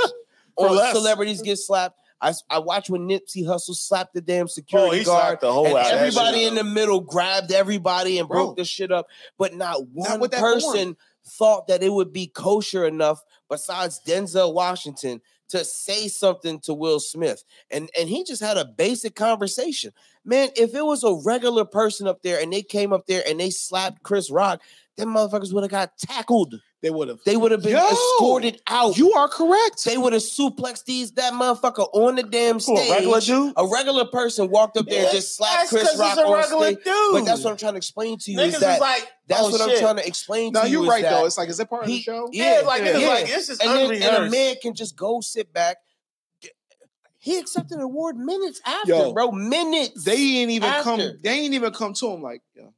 or less. celebrities get slapped. I, I watched when Nipsey Hussle slapped the damn Oh, security he guard. the whole and out everybody shit. in the middle grabbed everybody and Bro. broke the shit up. But not one with that person thought that it would be kosher enough, besides Denzel Washington, to say something to Will Smith. And and he just had a basic conversation. Man, if it was a regular person up there and they came up there and they slapped Chris Rock, them motherfuckers would have got tackled. They would have. They would have been Yo, escorted out. You are correct. They would have suplexed these that motherfucker on the damn Who, stage. a regular dude. A regular person walked up there and just slapped That's Chris 'cause Rock he's a on regular stage. dude. But that's what I'm trying to explain to you Niggas is that is like, that's oh, what I'm trying to explain no, to you. you're right though. It's like, is it part of the show? Yeah, like Yeah. niggas like this is and, then, and a man can just go sit back. He accepted an award minutes after, Yo. bro. Minutes. They ain't even After. come. They ain't even come to him like, yo,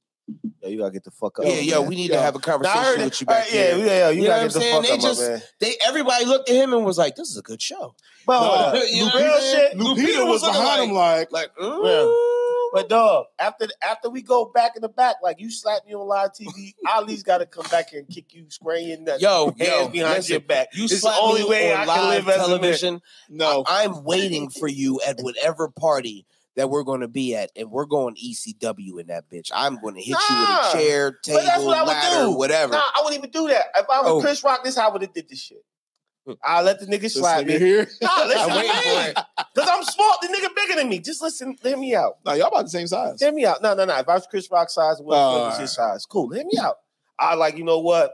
Yo, you gotta get the fuck up. yeah, Yo, yo, man. we need Yo. to have a conversation heard with you back Alright, yeah, yeah, yeah, you, You know gotta what get the I'm saying? fuck They up, just- my man. They everybody looked at him and was like, "This is a good show." But No, uh, you know real shit. Lupita was looking behind him like, like, Yeah. "Ooh." But dog, after after we go back in the back, like you slap me on live TV, Ali's got to come back and kick you square in the Yo, hands yo, behind listen, your back. You It's the slap only me way on I can live live as a man. television. no. I, am waiting for you at whatever party that we're going to be at, and we're going ECW in that bitch. I'm going to hit you with a chair, But that's table, what I would ladder, do. whatever. Nah, I wouldn't even do that. If I was Oh. Chris Rock, this how I would have did this shit. I let the nigga slap me. here. Nah, listen I'm waiting to for me. it. Cause I'm smart. The nigga bigger than me. Just listen, hear me out. No, y'all about the same size. Hear me out. No, no, no. If I was Chris Rock size, Will was his size. Cool. Hear me out. I like, you know what?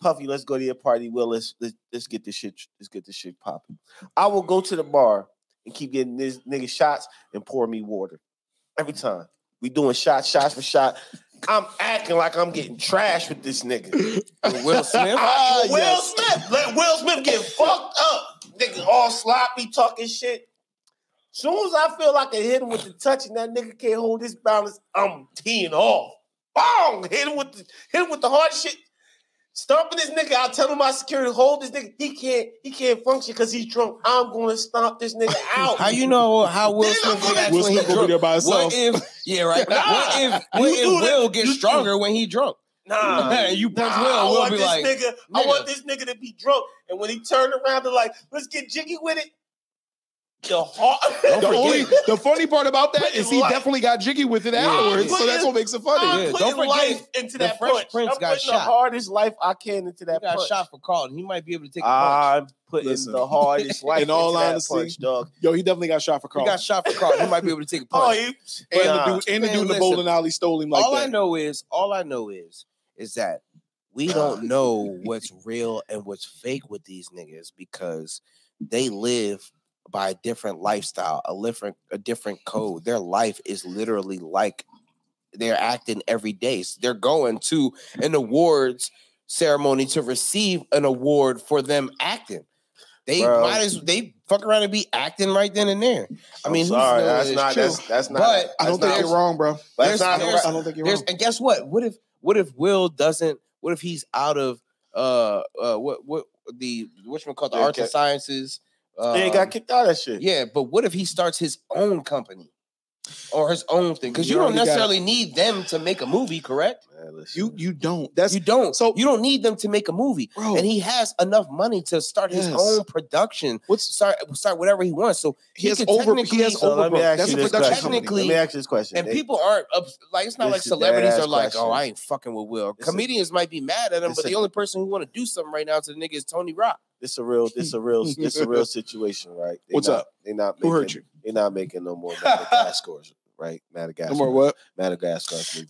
Puffy, let's go to your party. Will, let's let's, let's get this shit, let's get this shit popping. I will go to the bar and keep getting this nigga shots and pour me water. Every time. We doing shots, shots for shot. I'm acting like I'm getting trash with this nigga. Will Smith? Ah, Will yes. Smith. Let Will Smith get fucked up. Nigga all sloppy talking shit. As soon as I feel like I hit him with the touch and that nigga can't hold his balance, I'm teeing off. Bong! Hit him with the hit him with the hard shit. Stomping this nigga, I'll tell him my security, hold this nigga. He can't, he can't function because he's drunk. I'm gonna stomp this nigga out. How you know how Will Smith gonna- reacts Will Smith gonna be there by himself. What if? Yeah, right. Nah. what if? What if do that- Will gets you- stronger when he drunk? Nah, You punch nah, Will, Will be this like, nigga, I want this nigga to be drunk. And when he turned around, they're like, let's get jiggy with it. The hard. Don't The only the funny part about that is he Life. definitely got jiggy with it Yeah. afterwards. So that's what makes it funny. I'm Yeah, don't forget life into the that Fresh punch. Prince I'm got putting the hardest life I can into He that got punch. shot for Carlton. He might be able to take a punch. I'm putting Listen. the hardest life In all into that honesty, punch, dog. Yo, he definitely got shot for he Carl. got shot for Carlton. He might be able to take a Oh, punch. and Nah. the dude, and the Man, dude in the listen. bowling alley stole him like all I know is, all I know is, is that we don't know what's real and what's fake with these niggas because they live by a different lifestyle, a different, a different code. Their life is literally like they're acting every day. So they're going to an awards ceremony to receive an award for them acting. They Bro. might as they fuck around and be acting right then and there. I I'm mean, who's sorry, that's not true. that's that's not. But I don't think not- you're wrong, bro. That's There's- not. there's- I don't think you're wrong. and guess what? What if what if Will doesn't? What if he's out of uh uh what what the which one called the Yeah, arts and sciences? Uh, They got kicked out of that shit. yeah, but what if he starts his own company or his own thing? Because you, You don't already got- necessarily need them to make a movie, correct? Man, listen. You you don't. That's You don't. so- So you don't need them to make a movie, bro. and he has enough money to start his own production. what's Start start whatever he wants. So he has could over. He technically- has So let over. me ask That's a this production question. Technically- Let me ask you this question. And They- people aren't like it's not This like celebrities are like, question. oh, I ain't fucking with Will. This is- Comedians might be mad at him, but is- the only person who want to do something right now to the nigga is Tony Rock. This a real, this a real, this a real situation, right? They What's not, up? They not. Who making, hurt you? They not making no more Madagascars, right? Madagascar. No more what? Madagascar. movie.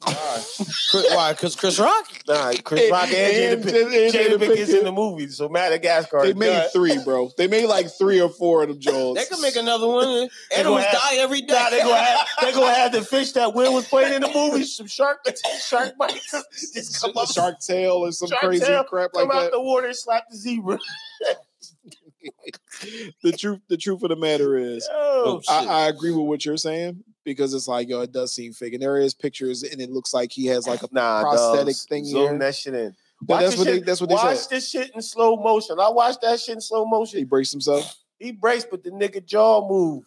Chris, why? Because Chris Rock? Nah, Chris Rock and Jada And- Pinkett and- and Jada Jada Pinkett's in the movie, so Madagascar. They made done. three, bro. They made like three or four of them Jones. They could make another one. gonna Animals die every day. Nah, they gonna have they gonna have the fish that Will was playing in the movie, some shark shark bites, just come up, Shark Tale or some Shark crazy Tale, crap like that. come out the water and slap the zebra. The truth, the truth of the matter is, Oh, I. I agree with what you're saying because it's like, yo, it does seem fake, and there is pictures, and it looks like he has like a. nah, prosthetic thing zoom here. that shit in. But that's what they. shit- That's what they Watch said. this shit in slow motion. I watched that shit in slow motion. He braced himself. He braced, but the nigga jaw moved.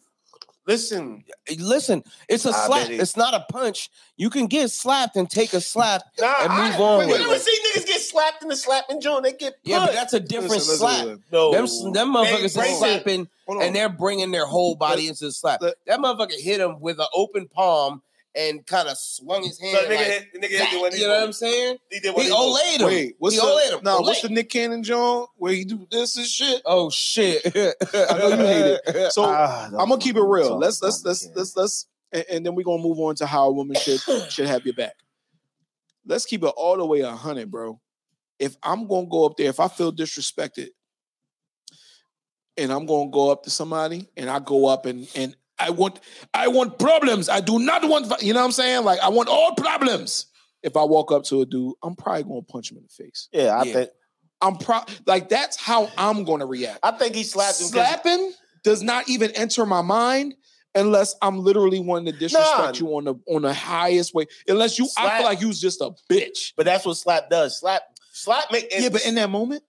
Listen, Listen, it's a I slap. it- It's not a punch. You can get slapped and take a slap. nah, And I, move on You with never it. see niggas get slapped in the slapping joint. They get Yeah, but that's a different Listen, listen, slap. listen. no. Them, them motherfuckers is Hey, slapping and they're bringing their whole body into the slap. the- that motherfucker hit him with an open palm and kind of swung his hand. the nigga, like, hit, nigga hit the one you know what I'm saying? He did what He he moved. olayed him. Wait, what's he the olayed him. no? What's the Nick Cannon John where he do this and shit? Oh shit! I know you hate it. So Ah, I'm gonna keep it real. don't Let's let's let's let's let's and, and then we're gonna move on to how a woman should should have your back. Let's keep it all the way a hundred, bro. If I'm gonna go up there, if I feel disrespected, and I'm gonna go up to somebody and I go up and and I want I want problems. I do not want you know what I'm saying? Like I want all problems. If I walk up to a dude, I'm probably gonna punch him in the face. Yeah, I Yeah. think I'm pro like that's how I'm gonna react. I think he slapped him. Slapping does not even enter my mind unless I'm literally wanting to disrespect Nah. you on the on the highest way. Unless you, I feel like you was just a bitch. But that's what slap does. Slap, slap. Make yeah, but in that moment,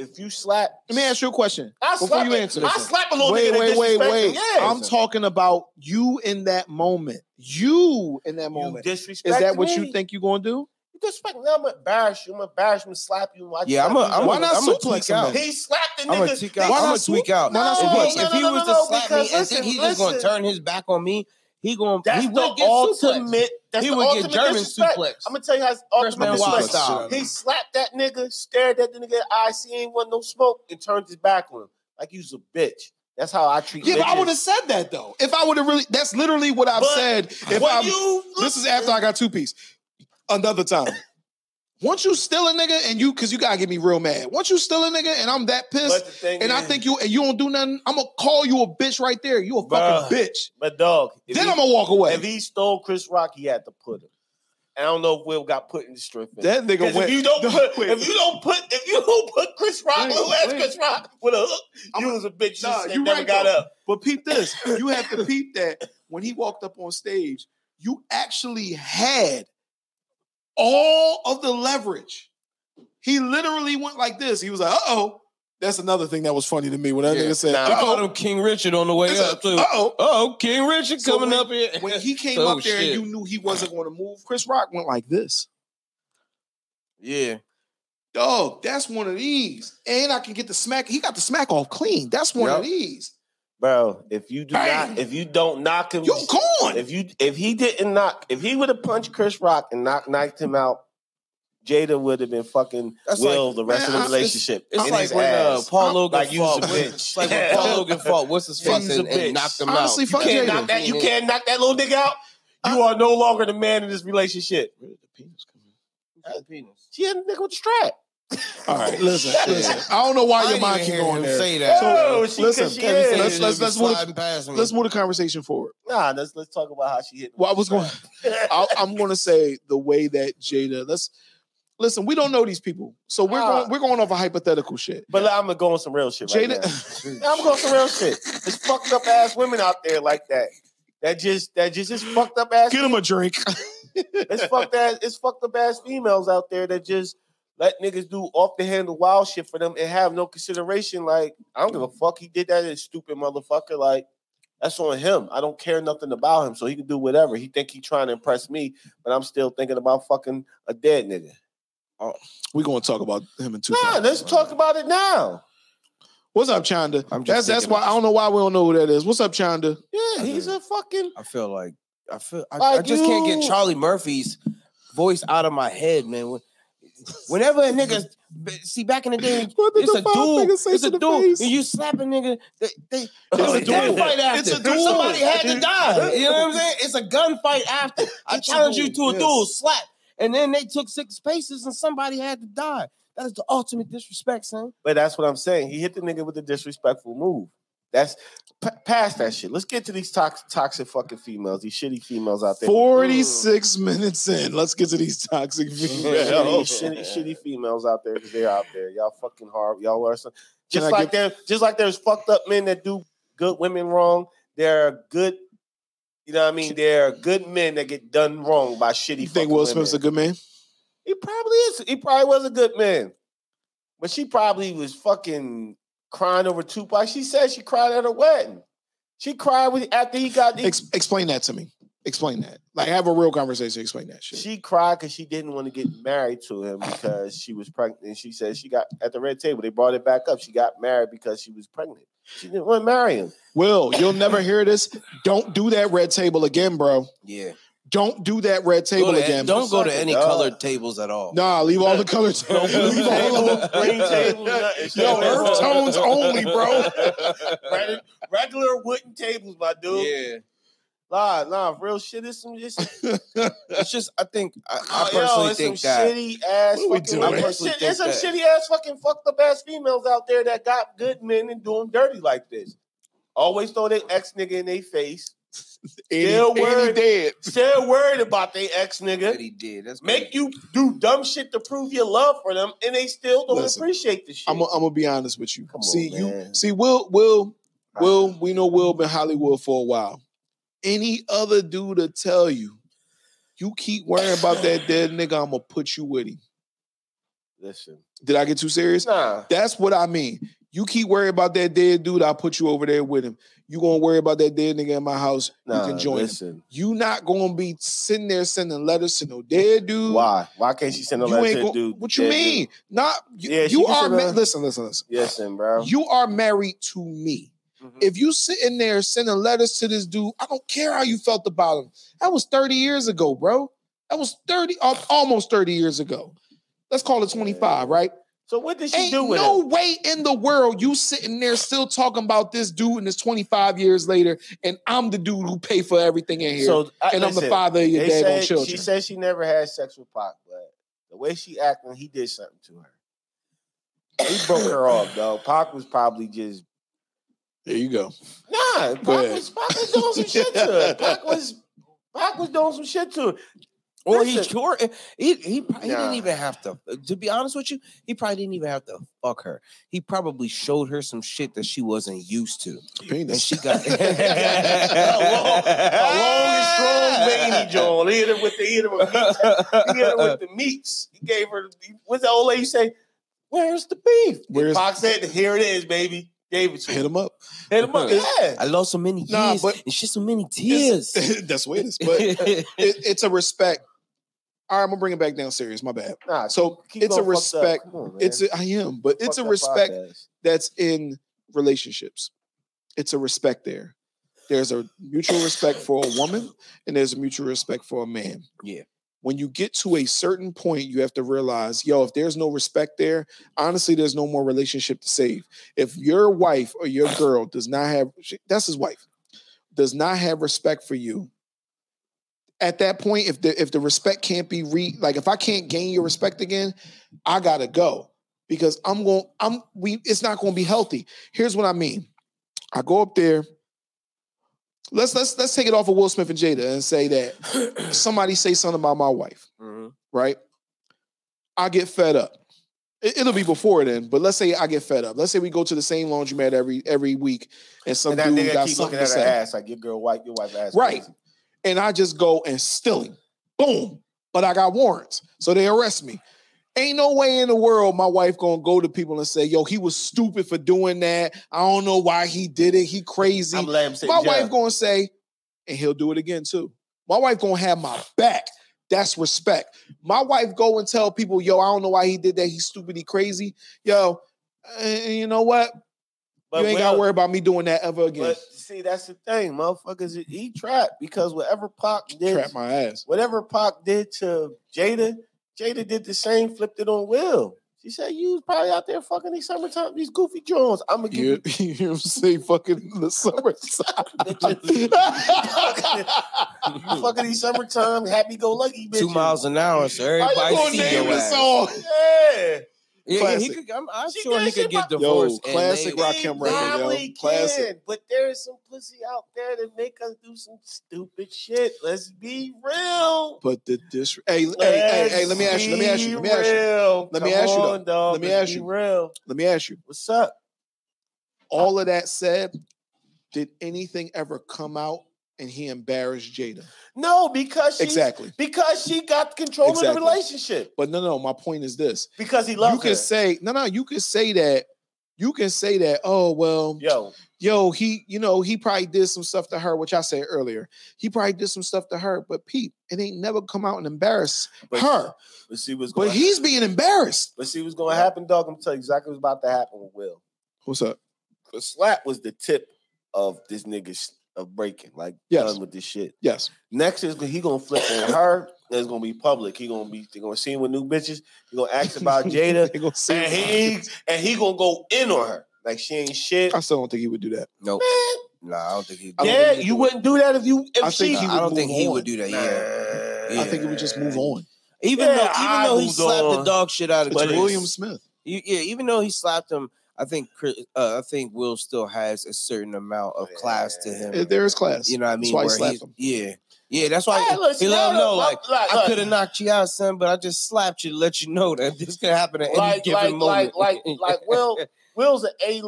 if you slap, let me ask you a question I before slap you it. answer I this. slap a little Wait, nigga. wait, that wait, wait. Yeah, I'm talking about you in that moment. You in that You moment. disrespect Is that what you think you're gonna do? You disrespect me. I'm gonna embarrass you. I'm gonna embarrass you. I'm gonna slap you. I Yeah, I'm slap a, you. I'm Why a, not I'm a suplex tweak him out. He slapped the I'm gonna nigga. tweak out. Why I'm not gonna tweak out. Why not if suplex he, if he No, no, was to slap me and listen, think he just gonna turn his back on me, he gonna That's he the would get suplexed. ultimate. That's He the would get ultimate German disrespect. suplex. I'm gonna tell you how it's ultimate Benoit disrespect. style. He slapped that nigga, stared at the nigga in the eye, see he ain't want no smoke, and turned his back on him like he was a bitch. That's how I treat. Yeah, but I would have said that though. If I would have really, that's literally what I've But said. If I'm, you this is after I got two piece. Another time. Once you still a nigga and you, cause you gotta get me real mad. Once you still a nigga and I'm that pissed, But the thing and I think you and you don't do nothing, I'm gonna call you a bitch right there. You a fucking bitch. But dog, Then he, I'm gonna walk away. if he stole Chris Rock, he had to put him. I don't know if Will got put in the strip. that nigga went. if you don't put, Wait. if you don't put, if you don't put Chris Rock, who has. Chris Rock with a hook, I'm- you was a bitch. Nah, you never right, got though. up. But peep this. You have to peep that when he walked up on stage, you actually had all of the leverage. He literally went like this. He was like, uh oh. That's another thing that was funny to me when that Yeah. nigga said, Nah. They uh called oh. him King Richard on the way up too. Uh oh. Oh, King Richard So coming when- up here. When he came Oh, up there shit. and you knew he wasn't going to move, Chris Rock went like this. yeah, Dog, that's one of these. And I can get the smack. He got the smack off clean. That's one of these. Bro. If you do Bang. not, if you don't knock him, You gone. if you if he didn't knock, if he would have punched Chris Rock and knock knocked him out, Jada would have been fucking That's Will like- the rest man, of I- the relationship. It's in like his when uh. Paul Logan Like, you's fought. a bitch. It's like when Paul Logan fought. What's his face You's a and, and knocked him Honestly, out. fuck you can't Jada. knock that. You can't knock that little nigga out. You are no longer the man in this relationship. Where did the penis come in? The penis. She had a nigga with the strap. In? All right, listen, listen. I don't know why I your mind even keep hear going him there. say that. Oh, So, she, listen, cause she Kevin is. let's- let's- let's move- sliding past me. Let's move the conversation forward. Nah, let's let's talk about how she hit. Well, I was going. I'll, I'm going to say the way that Jada. Let's listen. We don't know these people, so we're Ah. going. We're going off a hypothetical shit. But I'm gonna go on some real shit right Jada. now. I'm going some real shit. There's fucked up ass women out there like that. That just that just is fucked up ass. Get him a drink. It's fucked ass. It's fucked up ass females out there that just let niggas do off the handle wild shit for them and have no consideration. Like I don't give a mm. fuck. He did that, as stupid motherfucker. Like that's on him. I don't care nothing about him, so he can do whatever. He think he trying to impress me, but I'm still thinking about fucking a dead nigga. Oh, We're going to talk about him in two. Nah, let's talk about it now. What's up, Chanda? I'm just That's that's why I don't know why we don't know who that is. What's up, Chanda? Yeah, he's a fucking. I feel like I feel I, Like I just can't get Charlie Murphy's voice out of my head, man. When- Whenever a nigga see back in the day, What it's the a fuck duel. say It's a the duel. And you slap a nigga, they, they It's oh, it's a a gun duel. fight after. It's a duel. Somebody had to die. You know what I'm saying? It's a gunfight after. I challenge you to a yes. duel, slap. And then they took six paces and somebody had to die. That is the ultimate disrespect, son. But that's what I'm saying. He hit the nigga with a disrespectful move. That's p- past that shit. Let's get to these toxic, toxic fucking females, these shitty females out there. 46 minutes in. Let's get to these toxic shitty, females. shitty, shitty females out there because they're out there. Y'all fucking hard. Y'all are some. Just like there, just like there's fucked up men that do good women wrong. There are good. You know what I mean? There are good men that get done wrong by shitty. You think Will Smith's a good man? He probably is. He probably was a good man, but she probably was fucking crying over Tupac. She said she cried at her wedding. She cried with, after he got. the- Ex- explain that to me. Explain that. Like, have a real conversation. Explain that shit. She cried because she didn't want to get married to him because she was pregnant. And she said she got at the red table. They brought it back up. She got married because she was pregnant. She didn't want to marry him. Will, you'll never hear this. Don't do that red table again, bro. Yeah. Don't do that red table Go to- again. don't go to any dog. colored tables at all. Nah, leave all the colored tables. leave all of them. green table, nothing. Yo, earth tones only, bro. Regu- Regular wooden tables, my dude. Yeah. Nah, nah, real shit is some just. It's just I think I, I Oh, personally yo, think some that shitty ass What are we fucking. doing? I I mean, personally shit, there's some that- shitty ass fucking fucked up ass females out there that got good men and do them dirty like this. Always throw their ex nigga in their face. Still Eddie, worried. Eddie dead. Still worried about their ex nigga. that he did. That's Make crazy. you do dumb shit to prove your love for them, and they still don't Listen, appreciate the shit. I'm gonna be honest with you. Come on, see, you man. see, Will, Will, Will. We know Will been Hollywood for a while. Any other dude to tell you, you keep worrying about that dead nigga, I'm gonna put you with him. Listen, Did I get too serious? nah. That's what I mean. You keep worrying about that dead dude, I'll put you over there with him. You gonna worry about that dead nigga in my house, Nah, you can join him. You not gonna be sitting there sending letters to no dead dude. Why? Why can't she send a letter to go- dude? What you mean? dude? Not you, Yeah, you are ma- listen, listen, listen. Listen, bro. You are married to me. Mhm. If you sitting there sending letters to this dude, I don't care how you felt about him. That was 30 years ago, bro. That was 30, almost 30 years ago. Let's call it 25, right? So what did she Ain't do with no him? way in the world you sitting there still talking about this dude and it's 25 years later, and I'm the dude who pay for everything in here. So I- and I'm the father of your said- children. She said she never had sex with Pac, but the way she acting, he did something to her. He broke her off, though. Pac was probably just there you go. nah. Pac was, Pac was doing some shit to her. Pac was Pac was doing some shit to her. Or he Listen. sure eh, he he, probably Nah. didn't even have to. Uh, to be honest with you, he probably didn't even have to fuck her. He probably showed her some shit that she wasn't used to, and Penis. she got a long, a long and strong veiny John. He hit her with the he hit her with meats. He hit her with the meats. He gave her. What's the old lady say? Where's the beef? Where's- Pac said, "Here it is, baby." Gave it to Hit him. him up. Hit him up. Yeah. I lost so many years Nah, but- and shit, so many tears. That's the way it is. But it, it's a respect. All right, I'm gonna bring it back down serious. My bad. Nah, So it's a going fucked up. respect. On. It's a, I am, but it's a respect podcast. that's in relationships. it's a respect there. There's a mutual respect for a woman, and there's a mutual respect for a man. Yeah. When you get to a certain point, you have to realize, yo, if there's no respect there, honestly, there's no more relationship to save. If your wife or your girl does not have, she- that's his wife, does not have respect for you, at that point, if the if the respect can't be re like if I can't gain your respect again, I gotta go because I'm going. I'm we. It's not going to be healthy. Here's what I mean. I go up there. Let's let's let's take it off of Will Smith and Jada and say that somebody say something about my wife, Mhm. right? I get fed up. It, will be before then, but let's say I get fed up. Let's say we go to the same laundromat every every week, and some And dude got something looking to at her say ass like your girl wipe your wife ass. Right. crazy. And I just go and steal him. Boom. But I got warrants. So they arrest me. Ain't no way in the world my wife gonna go to people and say, yo, he was stupid for doing that. I don't know why he did it. He crazy. I'm him sit my wife gonna say, and he'll do it again too. My wife gonna have my back. That's respect. My wife go and tell people, yo, I don't know why he did that. He's stupid, he crazy. Yo, and you know what? But you ain't gotta worry about me doing that ever again. But see, that's the thing, motherfuckers. He trapped because whatever Pac did, Trap my ass. whatever Pac did to Jada, Jada did the same, flipped it on Will. She said, "You was probably out there fucking these summertime, these goofy Jones. I'm gonna give You, you." you hear him say fucking the summertime. You fucking these summertime happy go lucky bitches. Two miles an hour, so How you everybody see name your ass. song? Yeah. Yeah, yeah, he could, I'm, I'm She sure he could get about- Yo, divorced. classic they- rock He him record, yo. Classic. can, but there is some pussy out there that make us do some stupid shit. Let's be real. But the dis hey, hey, hey, hey, let me ask you, let me ask you, let me ask you, you. Let me ask you, though. Dog. Let me ask you. real. let me ask you. What's up? All of that said, did anything ever come out and he embarrassed Jada? No, because she Exactly. because she got control of the relationship. But no, no, my point is this. Because he loves you can her. say, no, no, you can say that, you can say that, oh, well, Yo, yo, he, you know, he probably did some stuff to her, which I said earlier. He probably did some stuff to her, but Pete, it ain't never come out and embarrass but, her. Let's see what's But going. he's being embarrassed. Let's see what's going to happen, dog. I'm gonna tell you exactly what's about to happen with Will. What's up? The slap was the tip of this nigga's of breaking. Like Yes. done with this shit. Yes. Next is he gonna flip on her. and It's gonna be public. He gonna be they gonna see him with new bitches. He gonna ask about Jada, They gonna say and he and he gonna go in on her like she ain't shit. I still don't think he would do that. Nope. Man, No, I don't think he. I yeah, think you would. wouldn't do that if you if I she. think he I don't think move he on. would do that. Yeah. Nah. I think he would just move on. Even Yeah, though, even I though he moved slapped the dog shit out of But It's William Smith. You- yeah, even though he slapped him, I think uh, I think Will still has a certain amount of class to him. There is class. You know what I That's mean? why he slapped him. Yeah, yeah. That's why Hey, look, he see, let him know, look, like, look, I could have knocked you out, son, but I just slapped you to let you know that this could happen at any like given like moment. like like like Will Will's an A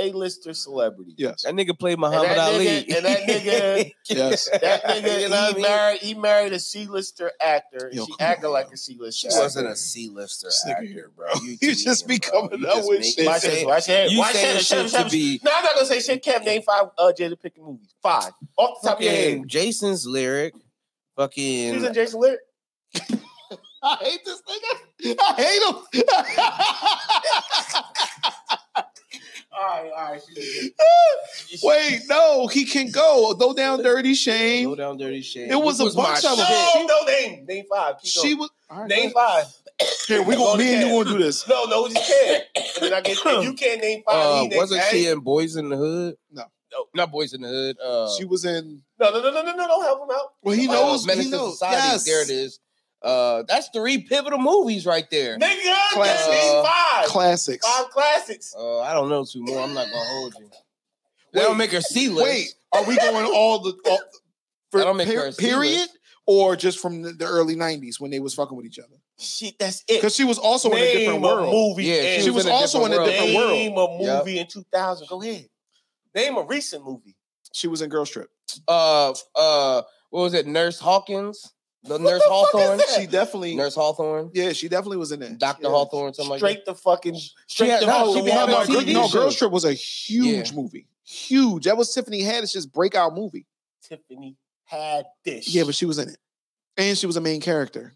a lister celebrity. Yes. that nigga played And Muhammad that Ali. nigga- and that nigga- Yes. That nigga, You know what I he mean? married he married a C-lister actor. Yo, she come acted on, like man. a C-lister. She wasn't a C-lister This actor, here, bro. You just be coming up with shit. Watch shit. this, watch this. You Watch saying this, shit to be No, I'm not gonna say shit. Kev, name five uh, Jada Pinkett movies. Five off the top of your head. Jason's lyric, fucking She's in Jason Lyric. I hate this nigga. I hate him. All right, all right. Wait, no, he can go. Go down dirty Low shame. Down Dirty Shame. It was which a bunch my of them. shit. No, no name. Name five. Keep She going. was all right, Name go five. Here, we Go gonna me and you Kev. gonna do this. No, no, we just can't. And then I get and you can't name five. Uh, he wasn't she eight. in Boys in the Hood? No. No. not Boys in the Hood. Uh, She was in No, no, no, no, no, no, don't help him out. well, he uh, knows Menace he knows. Society. Yes. There it is. Uh, that's three pivotal movies right there. Nigga, Classics. name five. Classics. Five classics. Uh, I don't know two more. I'm not gonna hold you. They don't make her C list. Wait, are we going all the all, for That don't make per- her a C period or just from the, the early '90s when they was fucking with each other? Shit, that's it. Because she was also in a different a world. movie. Yeah, in- She was also in a different world. Name a Yep. movie in 2000. Go ahead. Name a recent movie. She was in Girl Trip. Uh, uh, what was it? Nurse Hawkins, the What Nurse the fuck is Hawthorne, that? She definitely, Nurse Hawthorne, yeah, she definitely was in there. Doctor Yeah. Hawthorne, something like that. Straight the fucking straight had- the no, she had Walmart no, TV no, show. Girl Trip was a huge Yeah. movie. Huge. That was Tiffany Haddish's breakout movie. Tiffany had this. Yeah, but she was in it, and she was a main character.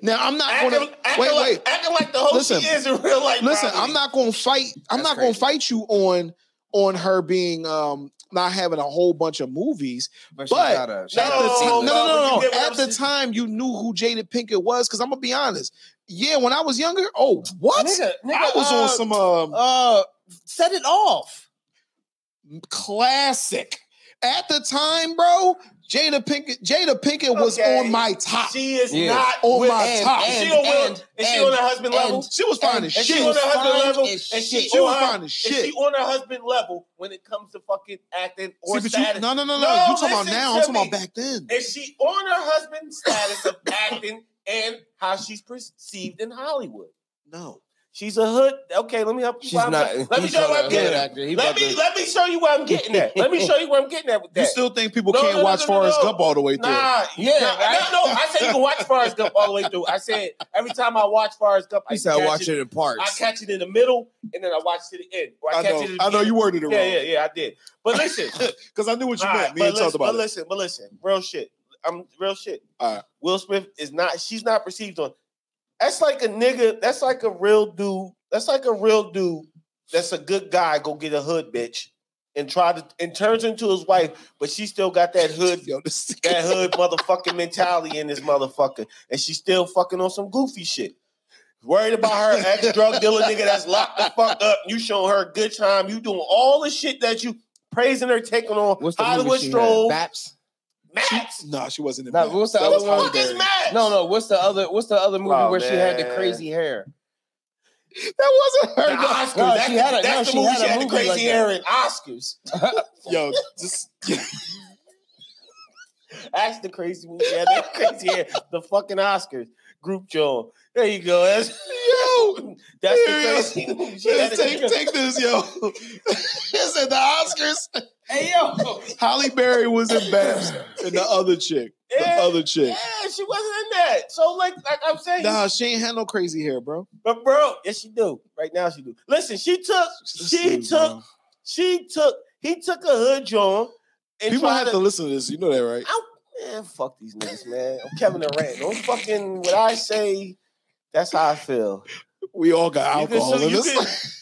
Now I'm not acting, gonna acting wait, like, wait. acting like the host Listen. she is in real life. Listen, probably. I'm not gonna fight. I'm That's not gonna fight you on on her being um not having a whole bunch of movies. But, she But- got a, she No, At the time, no, no, no, no, you no. get what At the time, you knew who Jada Pinkett was. Because I'm gonna be honest. Yeah, when I was younger, oh, what? Nigga, nigga, I was uh, on some um, uh set it off. classic. At the time, bro, Jada Pinkett, Jada Pinkett was on my top. She is Yeah. not On with- my and- top. Is she on Will? and- Is she on her husband and- level? She was fine And- as and Is shit. she on her husband level? as Is shit. she, She was on her- fine as Is shit. she on her husband level when it comes to fucking acting or See, but you, status? no, no, no, no. No, you talking about now? I'm talking about back then. Is she on her husband's status of acting and how she's perceived in Hollywood? No. She's a hood. Okay, let me help you. She's not. Let me show you where I'm getting at. Let me let me show you where I'm getting at. Let me show you where I'm getting at with that. You still think people No, can't no, no, watch Forrest. Gump all the way through? Nah, Yeah, right? no, no. I said you can watch Forrest Gump all the way through. I said every time I watch Forrest Gump, I said I watch it in parts. I catch it in the middle and then I watch to the end. I, I catch know. it I know you worded it Yeah, wrong. yeah, yeah. yeah, I did. But listen, Because I knew what you meant. right, Me but and listen, talked about but it. listen, but listen, real shit. I'm real shit. All right. Will Smith is not. She's not perceived on. That's like a nigga. That's like a real dude. That's like a real dude. That's a good guy. Go get a hood bitch and try to and turns into his wife, but she still got that hood that hood motherfucking mentality in this motherfucker, and she's still fucking on some goofy shit. Worried about her ex drug dealer nigga that's locked the fuck up. You showing her a good time. You doing all the shit that you praising her, taking on What's the Hollywood? Stroll. BAPS. Max. Nah, she wasn't in Nah, that. what's the That other one? Is Max? No, no. What's the other? What's the other movie Oh, where she had the crazy hair? That wasn't her. though. Oscars. No, that's she had a- that's no, the she movie had she had the crazy like hair in Oscars. Yo, just That's the crazy movie. She had that crazy hair. The fucking Oscars. Group Joe. There you go. That's yo. that's the crazy movie. Take, take this, yo. This at the Oscars. Hey yo, Halle Berry was in BAPS and the other chick. The Yeah. other chick. Yeah, she wasn't in that. So like, like I'm saying, Nah, she ain't had no crazy hair, bro. but bro, yes she do. Right now she do. Listen, she took, she Just, took, bro. she took, he took a hood John. And People have to listen to this. You know that, right? I, man, fuck these niggas, man. I'm Kevin Durant. Don't fucking what I say. That's how I feel. We all got You can- alcohol in this.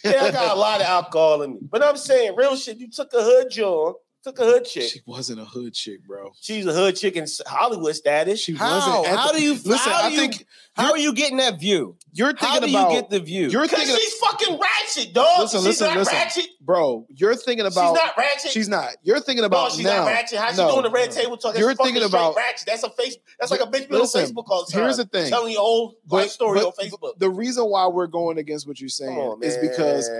can- Yeah, I got a lot of alcohol in me. But I'm saying real shit. You took a hood John, took a hood chick. She wasn't a hood chick, bro. She's a hood chick in Hollywood status. She how? wasn't. How the- do you? listen? how I you- think How are you getting that view? you're How thinking do about. you get the view? you're Because thinking, she's fucking ratchet, dog. Listen, she's listen, not listen. ratchet. bro. You're thinking about. She's not ratchet. She's not. You're thinking no, about she's now. not ratchet. How she doing the red table talk? You're thinking about- ratchet. That's a face. That's like a bitch Listen, Facebook all the time. here's the thing. telling your whole life story but- on Facebook. The reason why we're going against what you're saying on, is because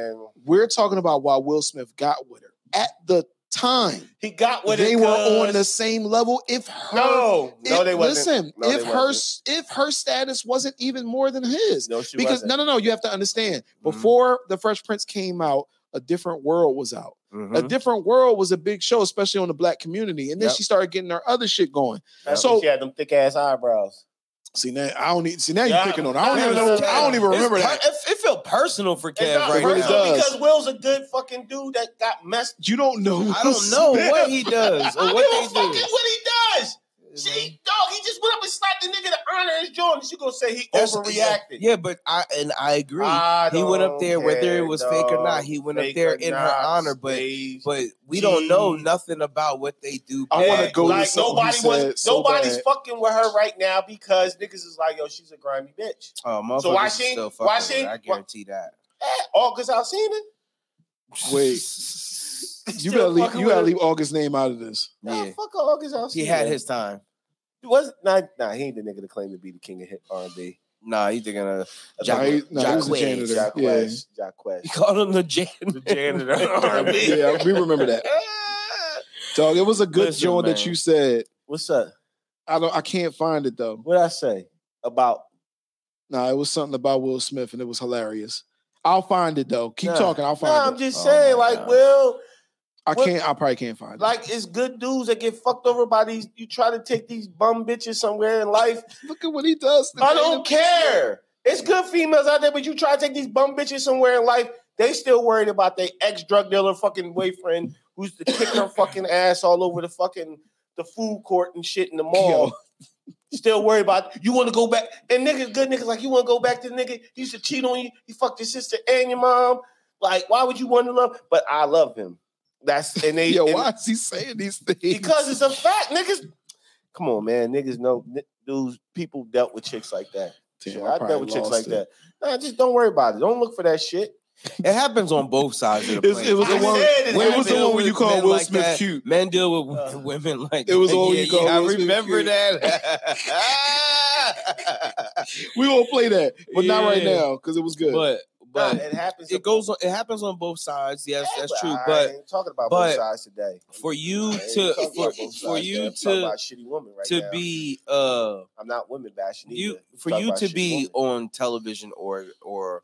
we're talking about why Will Smith got with her at the time. he got what they were on the same level. If her, no, no, they wasn't. listen, No, if her wasn't. if her status wasn't even more than his, no, she because wasn't. no, no, no, you have to understand. Mhm. Before the Fresh Prince came out, a different world was out. A Mhm. different world was a big show, especially on the black community. And then Yep. she started getting her other shit going. That's so- she had them thick ass eyebrows. See now, I don't need. See now you're picking on. I don't even know. I don't even remember that. It, it felt personal for Kev right really now. does. because Will's a good fucking dude that got messed. You don't know. I don't know what he does or what give a they do. what he does. She dog, he just went up and slapped the nigga to honor his joint. And she gonna say he That's- overreacted. Yeah, but I and I agree. I he went up there, whether it care, was fake or not, he went up there in her honor, but but we don't know nothing about what they do. I go to like something nobody was so nobody's bad. fucking with her right now because niggas is like, yo, she's a grimy bitch. Oh, So why she- why she- I guarantee that. Eh, August Alsina? Wait. You gotta leave. You gotta leave August's name out of this. Nah, Yeah. fuck August Alsina. He had his time. He was not nah, he ain't the nigga to claim to be the king of hit R and B. Nah, he thinking of Nah, he, nah, he was a Jacquees. janitor. Jack Yeah, Quest. Jack He called him the janitor. The janitor. R&B. yeah, we remember that. Dog, it was a good Listen, joint that you said. What's up? I don't. I can't find it though. What I say about Nah, it was something about Will Smith, and it was hilarious. I'll find it though. Keep Nah. talking. I'll find Nah, it. I'm just Oh saying, like, God. Will, I can't. I probably can't find it. like, it's good dudes that get fucked over by these. You try to take these bum bitches somewhere in life. Look at what he does. I don't care. It's good females out there, but you try to take these bum bitches somewhere in life. They still worried about their ex drug dealer fucking boyfriend who's to kick her fucking ass all over the fucking the food court and shit in the mall. Still worried about you want to go back and niggas, good niggas like you want to go back to the nigga. He used to cheat on you. He fucked your sister and your mom. Like, why would you want to love? But I love him. That's and they Yo, and- why is he saying these things? because it's a fact, niggas. Come on, man, niggas know n- dudes. People dealt with chicks like that. Damn, Shit, I I, dealt with chicks like it. that. Nah, just don't worry about it. Don't look for that shit. It happens on both sides of the It was- it was the one- I said it it was the one when you with called Will like Smith that. cute. Men deal with Uh, women like It was the that. one yeah, you called yeah, I Smith remember cute. that. We won't play that, but not right now because it was good. but Nah, but it happens. it goes on. It happens on both sides. Yes, Yeah, that's true. But talking about both sides today. for you to for, for you. To shitty woman right to now. be uh I'm not women bashing you for you to be woman. on television or or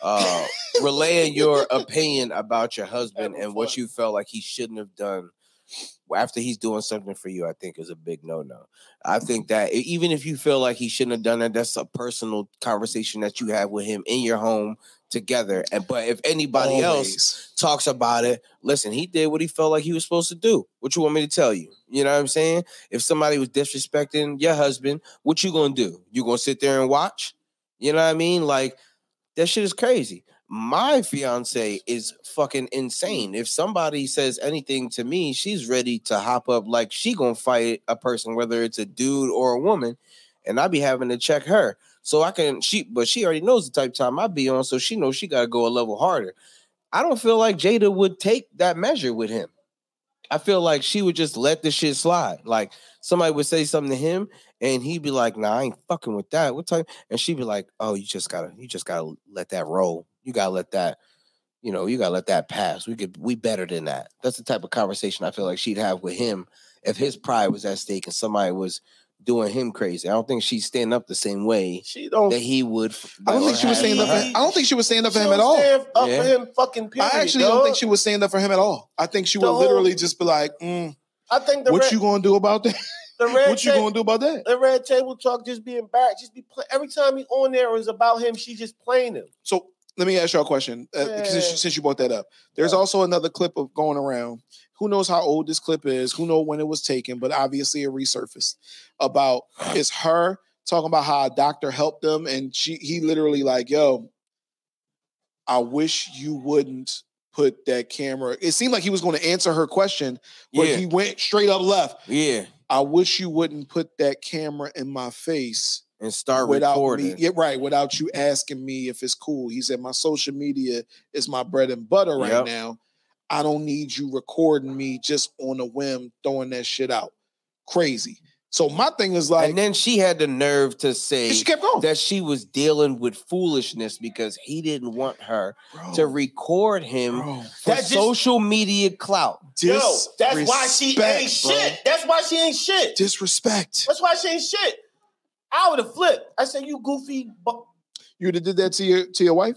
uh relaying your opinion about your husband and what you felt like he shouldn't have done after he's doing something for you i think is a big no-no i mm-hmm. think that even if you feel like he shouldn't have done that that's a personal conversation that you have with him in your home together and but if anybody else talks about it. Listen, he did what he felt like he was supposed to do. What you want me to tell you? You know what I'm saying? If somebody was disrespecting your husband, what you gonna do? You gonna sit there and watch? You know what I mean? Like that shit is crazy. My fiance is fucking insane. If somebody says anything to me, she's ready to hop up like she gonna fight a person, whether it's a dude or a woman, and I be having to check her. So I can she, but she already knows the type of time I be on, so she knows she gotta go a level harder. I don't feel like Jada would take that measure with him. I feel like she would just let the shit slide. Like somebody would say something to him, and he'd be like, "Nah, I ain't fucking with that." What type? And she'd be like, "Oh, you just gotta, you just gotta let that roll. You gotta let that, you know, you gotta let that pass. We could, we better than that." That's the type of conversation I feel like she'd have with him if his pride was at stake and somebody was doing him crazy. I don't think she'd stand up the same way She don't. that he would. I don't think she was standing up. For. I don't think she was standing up for she him at all. up Yeah. for him. Fucking period. I actually don't think she would stand up for him at all. I think she would literally just be like, mm, I think the "What red, you gonna do about that? the red what you gonna do about that?" the red table talk just be embarrassed. Just be play- every time he on there is about him. She just playing him. So let me ask y'all a question. Uh, since, Yeah. since you brought that up, there's also another clip of going around. Who knows how old this clip is? Who know when it was taken? But obviously, it resurfaced about it's her talking about how a doctor helped them, and she he literally like, "Yo, I wish you wouldn't." Put that camera. It seemed like he was going to answer her question, but Yeah. he went straight up left. Yeah, I wish you wouldn't put that camera in my face and start without recording. me. Yeah, right. Without you asking me if it's cool. He said, My social media is my bread and butter right Yep. now. I don't need you recording me just on a whim, throwing that shit out. Crazy. So my thing is like, and then she had the nerve to say she kept going. that she was dealing with foolishness because he didn't want her Bro, to record him bro, for That just- social media clout. Yo, that's why she disrespect, ain't bro. shit. That's why she ain't shit. Disrespect. That's why she ain't shit. I would have flipped. I said, "You goofy." Bu- You would have did that to your to your wife?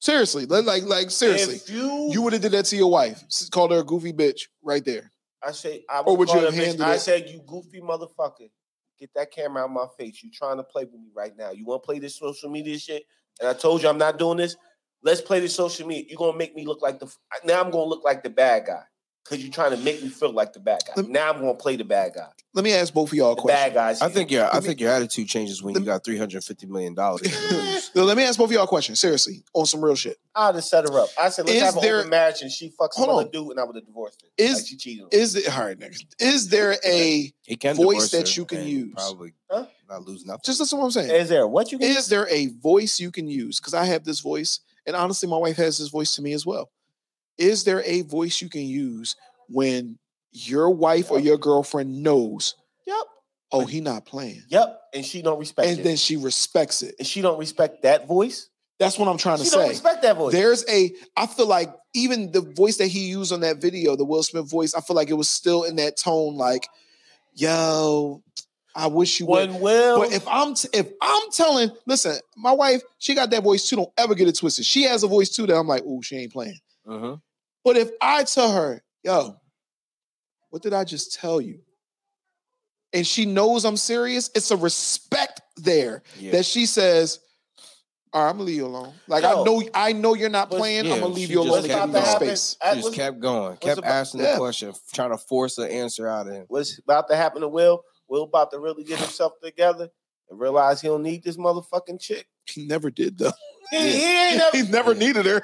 Seriously. Like, like, seriously. If you, You would have did that to your wife. Called her a goofy bitch right there. I say, I would, Or would you have handled I said, "You goofy motherfucker, get that camera out of my face. You trying to play with me right now? You want to play this social media shit?" And I told you I'm not doing this. Let's play this social media. You're gonna make me look like the now. I'm gonna look like the bad guy because you're trying to make me feel like the bad guy. Lem- Now I'm gonna play the bad guy. Let me ask both of y'all a question. bad guys. I think your I me- think your attitude changes when let you got three hundred fifty million dollars. No, let me ask both of y'all a question. Seriously, on some real shit. I'd have set her up. I said, "Let's Is have an there- open marriage," and she fucks some Hold on. dude, and I would have divorced her. Is- like she cheated. on. Is it all right, nigga? Is there a Voice that you can use. Probably Huh? not lose nothing. just listen to what I'm saying? Is there what you can? Is there a voice you can use? Because I have this voice, and honestly, my wife has this voice to me as well. Is there a voice you can use when your wife or your girlfriend knows, Yep. oh, he not playing, Yep. And she don't respect and it. then she respects it? and she don't respect that voice. That's what I'm trying to She don't say. respect that voice. There's a, I feel like even the voice that he used on that video, the Will Smith voice, I feel like it was still in that tone, like, yo, I wish you would. One will. But if I'm t- if I'm telling, listen, my wife, she got that voice too. Don't ever get it twisted. She has a voice too that I'm like, oh, she ain't playing. Mhm. But if I tell her, yo, what did I just tell you? And she knows I'm serious, it's a respect there Yeah. that she says, all right, I'm gonna leave you alone. Like I Yo. know, I know you're not playing. yeah, I'm gonna leave you alone and kept give you going. space. I- She just kept going, what's kept about- asking Yeah. the question, trying to force an answer out of him. What's about to happen to Will? Will about to really get himself together and realize he don't need this motherfucking chick. He never did though. He, he ain't never. he never needed her.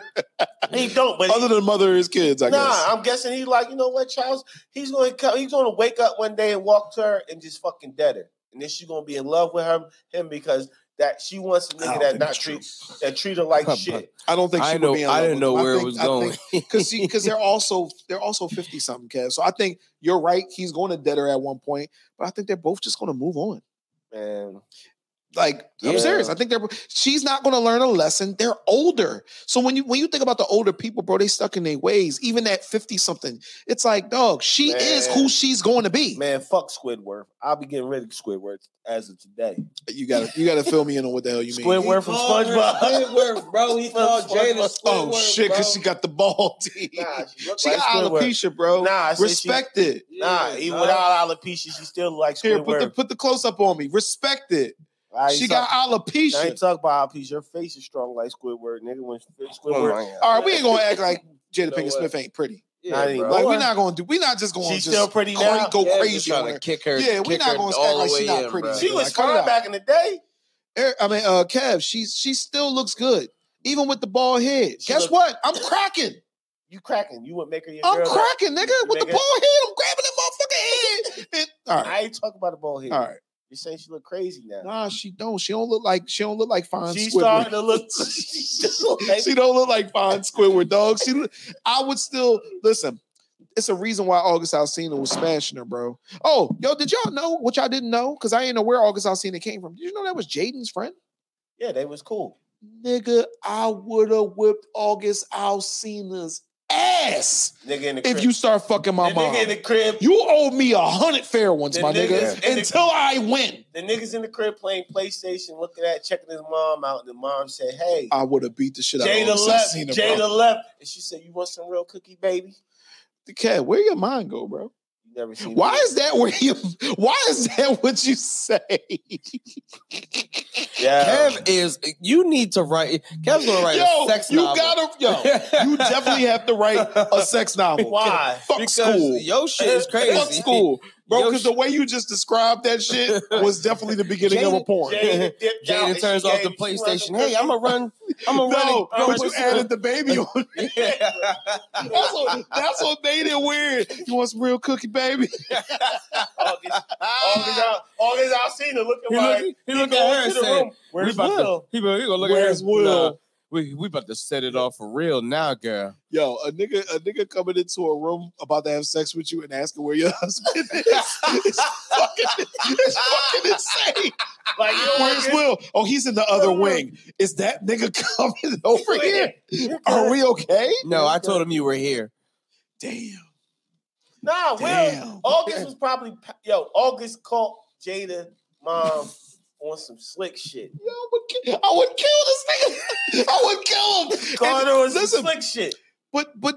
He don't, but Other he, than mother of his kids, I nah, guess. I'm guessing he's like, you know what, Charles? He's gonna come, he's gonna wake up one day and walk to her and just fucking dead her, and then she's gonna be in love with him, him because that she wants a I nigga don't that not that's treat that treat her like shit. I don't think she I would know. be in I love didn't know where think- it was going. think- because because they're also they're also 50 something Kev. So I think you're right. He's going to dead her at one point, but I think they're both just going to move on. Man, Like I'm serious. I think they're she's not going to learn a lesson. They're older. So when you when you think about the older people, bro, they stuck in their ways. Even at 50 something, it's like, dog, she is who she's going to be. man, fuck Squidward. I'll be getting rid of Squidward as of today. You got to you got to fill me in on what the hell you mean. Squidward from SpongeBob. Squidward, bro. He called Jada Squidward. Oh shit, because she got the ball teeth. Nah, she look she like got Squidward. alopecia, bro. Nah, I said she- Respect it. Nah, Yeah, even dog. without alopecia, she still like Here, put the put the close up on me. Respect it. I ain't She talk- got I alopecia. ain't talk about alopecia. Your face is strong like Squidward, nigga. When Squidward, my God. All right, we ain't gonna act like Jada know Pinkett? Smith ain't pretty. Yeah, Not bro. Like we're not gonna do. We're not just going to she's just still pretty cra- now. go Yeah, crazy on trying her. to kick her. Yeah, we kick not gonna act like the she not in, pretty. bro. She was Like, fine back in the day. Er- I mean, uh, Kev, she she still looks good, even with the bald head. She Guess look- what? I'm cracking. You cracking? You would make her your I'm girl. cracking, nigga, with the make bald head. I'm grabbing that motherfucking head. And, all right, I ain't talking about the ball head. all right. You're saying she look crazy now. Nah, she don't. She don't look like she don't look like fine She's Squidward. starting to look. she just look like- she don't look like fine Squidward, dog. She, look- I would still listen. It's a reason why August Alsina was smashing her, bro. Oh, yo, did y'all know what y'all didn't know? Because I ain't know where August Alsina came from. Did you know that was Jaden's friend? yeah, they was cool. Nigga, I would have whipped August Alsina's ass Nigga in the crib. if you start fucking my the mom. nigga in the crib. You owe me a hundred fair ones, The my nigga, until I win. The niggas in the crib playing PlayStation, looking at, checking his mom out, and the mom said, "Hey, I would have beat the shit out of Jada left. Jada bro. left, and she said, "You want some real cookie, baby?" The cat, where your mind go, bro? You never seen. Why it. is that where you? Why is that what you say? Yeah. Kev is. You need to write. Kev's gonna write yo, a sex you novel. gotta, yo, you definitely have to write a sex novel. Why? Fuck because school. Yo, shit is crazy. Fuck school, bro. Because the way you just described that shit was definitely the beginning of a porn. Jada dipped Jada turns she off the she wanted some PlayStation. Hey, I'm gonna run. I'm gonna run. No, but you added the baby on. That's what, that's what made it weird. You want some real cookie, baby? August, August, out, August Alsina looking He like look, he look at going her and said, Where's about Will? to, he, he gonna look Where's at her. Will? Nah, we we about to set it off for real now, girl. Yo, a nigga, a nigga coming into a room about to have sex with you and asking where your husband is. it's fucking, it's fucking insane. Like, you know, Where's Will? Oh, he's in the other wing. Is that nigga coming over here? Are we okay? No, I told him you were here. Damn. Nah, Will. Damn. August was probably yo. August caught Jada mom on some slick shit. Yo, I would kill, I would kill this nigga. I would kill him. Caught And her on some listen, slick shit. but but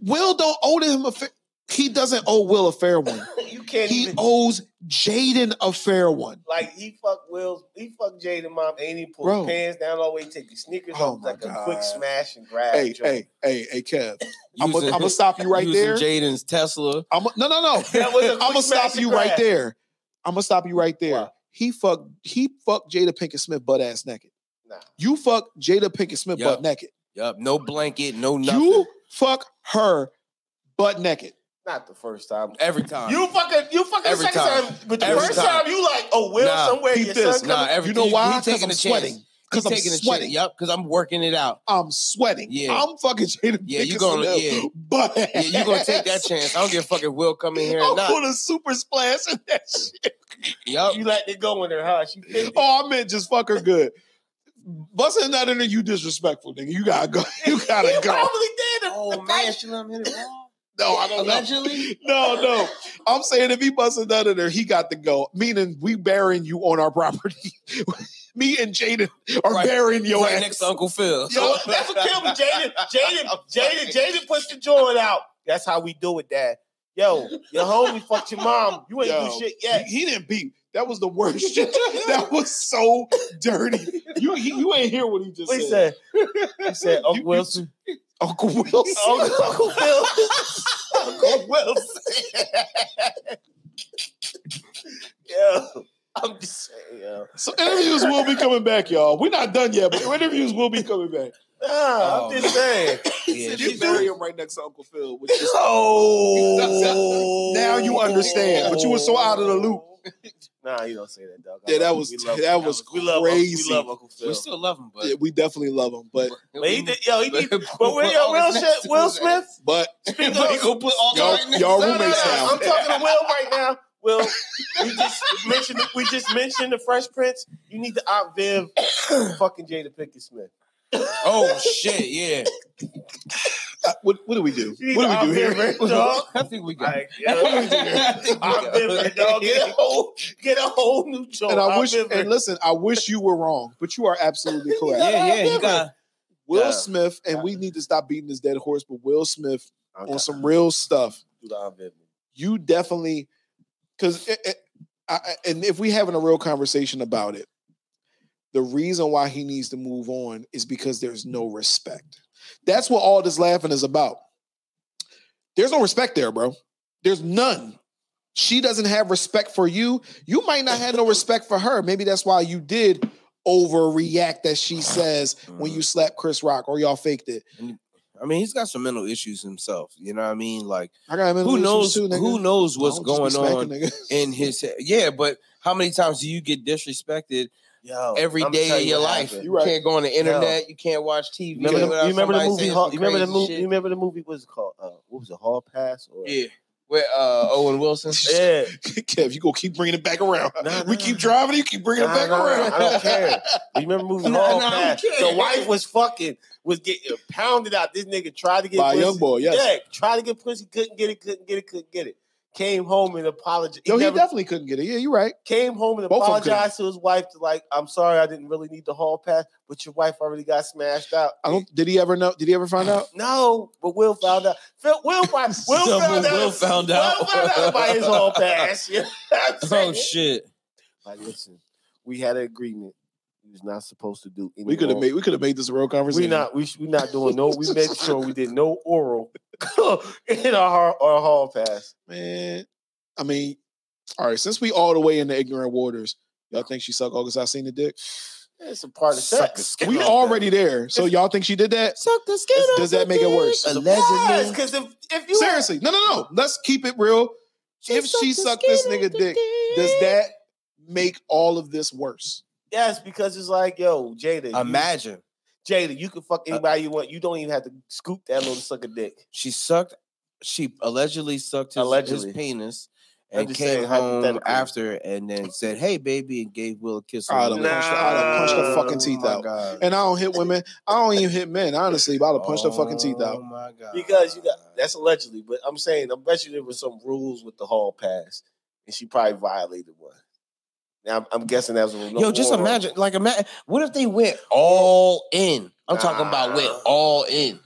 Will don't owe him a fair. He doesn't owe Will a fair one. You can't He even owes Jaden a fair one. like he fucked Will's. He fucked Jaden mom and he pulled Bro. his pants down all the way, take his sneakers Oh off my like a quick smash and grab. Hey, joint. hey, hey, hey, Kev. I'm gonna stop you right using there. Jaden's Tesla. I'm no, no, no. That was a I'm gonna stop you right there. I'm gonna stop you right there. Why? He fucked. He fucked Jada Pinkett Smith butt ass naked. Nah. You fuck Jada Pinkett Smith Yup. butt naked. Yup, no blanket, no nothing. You fuck her butt naked. Not the first time. Every time. You fucking, you fucking Every second time. time. But the Every first time. time. you like, oh, Will Nah, somewhere. peep Your this. son nah, every You know why? he 'Cause taking I'm a sweating. Chance. Because I'm sweating. chance. Yup, because I'm working it out. I'm sweating. Yeah. I'm fucking Jada Yeah, you Pinkett gonna- yeah. butt Yeah, you gonna take that chance. I don't give a fuck if Will come in here or I'm not. put a super splash in that shit. Yup. You let it go in there, huh? She picked. Oh, I meant just fuck her good. Busting that in there, you disrespectful, nigga. You gotta go. You gotta He go. probably did. The, Oh the man, price- she let him hit it wrong. No, I don't know. Allegedly. No, no. I'm saying if he busted that in there, he got to go. Meaning we burying you on our property. Me and Jaden are Right- burying your right ass. next to Uncle Phil. So that's what killed me. Jaden, Jaden, Jaden, Jaden puts the joint out. That's how we do it, Dad. Yo, your homie fucked your mom. You ain't Yo, do shit yet. He, he didn't beat. That was the worst shit. That was so dirty. You he, you ain't hear what he just What he said. said? He said, Uncle Wilson. Uncle Wilson. Uncle, Uncle Phil. Uncle Wilson. yo, I'm just saying, yo. So interviews will be coming back, y'all. We're not done yet, but interviews will be coming back. Nah, I'm um, just saying. Yeah, Said she you bury him right next to Uncle Phil. Which is, Oh, now you understand, but you were so out of the loop. Nah, you don't say that, dog. Yeah, that was we love- that was we love, crazy. We love Uncle Phil. we still love him, but Yeah, we definitely love him, but But he did, yo, he did. But But Will, yo, Will, Smith, Will Smith. but But he gonna put all Y'all- right next y'all roommates him. now. I'm talking to Will right now. Will, we just mentioned we just mentioned the Fresh Prince. You need to outviv fucking Jada Pinkett Smith. Oh shit, yeah. uh, what, what do we do? You What do we do here? her, dog. I think we got. Like, I yo, think we got- I think we dog. Get a whole, get a whole new joint. And I wish, Outviv and listen, I wish you were wrong, but you are absolutely correct. Yeah, yeah, you got. Will Yeah. Smith, and we need to stop beating this dead horse, but Will Smith Okay. on some real stuff. Do the outviv me. You definitely, because, and if we having a real conversation about it, the reason why he needs to move on is because there's no respect. That's what all this laughing is about. There's no respect there, bro. There's none. She doesn't have respect for you. You might not have no respect for her. Maybe that's why you did overreact, as she says, when you mm. slapped Chris Rock or y'all faked it. I mean, he's got some mental issues himself. You know what I mean? Like, I got mental who knows? too, who knows what's going on smacking in his head? Yeah, but how many times do you get disrespected Yo, every I'ma day of your life? You right. Can't go on the internet. You can't watch TV. You remember, the, you remember the movie? saying Hall, you remember the movie? You remember the movie? What's it called? Uh, what was it? Hall Pass? Or, Yeah, with uh, Owen Wilson. yeah. Kev, you gonna keep bringing it back around. Nah, we nah. keep driving, you keep bringing Nah, it back around. I don't care. You remember moving Nah, Hall nah, I don't Pass? care. The wife was fucking was getting pounded out. This nigga tried to get By pussy. young boy, yes. Yeah, tried to get pussy, couldn't get it, couldn't get it, couldn't get it. Came home and apologized. Yo, he never definitely couldn't get it. Yeah, you're right. came home and Both of 'em couldn't. apologized to his wife to like, I'm sorry, I didn't really need the hall pass, but your wife already got smashed out. I don't. Did he ever know? Did he ever find out? No, but Will found out. Phil, Will, find, Will, So found out. Will found out. Will found out about his hall pass. You know Oh shit! Like, listen, we had an agreement. We was not supposed to do. Any We could have made. We could have made this a real We conversation. not. We we not doing no. We made sure we did no oral in our our hall pass. man. I mean, all right. Since we all the way in the ignorant waters, y'all think she sucked August the dick? It's a part of Suck sex. We off already there. So y'all think she did that? Suck the skin. Does- does that make it worse? Allegedly. because if if you Seriously, no, no, no. Let's keep it real. if she sucked this nigga dick, does that make all of this worse? Yes, because it's like yo, Jada, you- Imagine Jada, you can fuck uh, anybody you want. You don't even have to scoop that little sucker dick. she sucked. She allegedly sucked his, Allegedly. his penis and came home after and then said, "Hey, baby," and gave Will a kiss. I'd have the punched, lips. her, I'd punched her fucking Oh teeth my out. God. And I don't hit women. I don't even hit men. Honestly, but I'd have punched her fucking teeth Oh out. my god! Because you got that's allegedly, but I'm saying I bet you there was some rules with the hall pass, and she probably violated one. Now I'm, I'm guessing that was a Yo, just imagine, like, imagine, what if they went all in? I'm talking about went all in.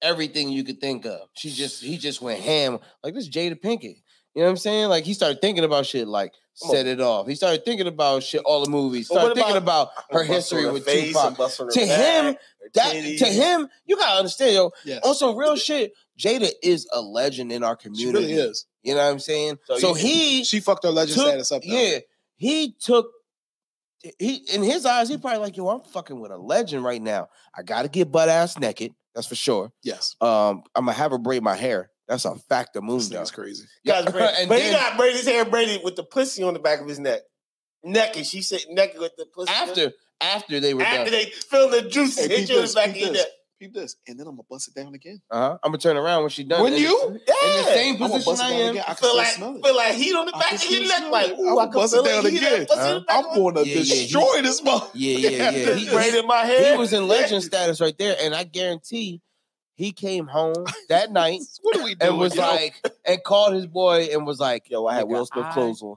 Everything you could think of. She just, he just went ham. Like this Jada Pinkett. You know what I'm saying? Like he started thinking about shit like set it off. He started thinking about shit, all the movies. But Started what thinking about her history with face, Tupac. and bust on her To him, her That titties. to him, you gotta understand, yo. Yes. On some real shit, Jada is a legend in our She community. really is. You know what I'm saying? So So, you- he She fucked her legend took- status up. Though. yeah, he took he in his eyes, he probably like, yo, I'm fucking with a legend right now. I gotta get butt ass naked. That's for sure. Yes. Um, I'm gonna have her braid my hair. That's a fact of moon That's crazy. His and but he got braided his hair braided with the pussy on the back of his neck. Naked. She sitting naked with the pussy. after after they were after done, they filled the juice Hey, hit peep you in the this, back of your neck. Peep this, and then I'm gonna bust it down again. uh-huh. I'm gonna turn around when she done. When it. you? in the Yeah. same I'm position bust I am. again. I Feel like smell it. feel like heat on the back of still your neck. Like, it. ooh, I'ma can bust it down Heat of that again. pussy in the Huh? back I'm going to Yeah, yeah, he- destroy this mother. Yeah, yeah, yeah. He, he, braided my he was in legend status right there, and I guarantee he came home that night What are we doing? and was yo? like, and called his boy and was like, Yo, I had Nigga, Will Smith clothes on.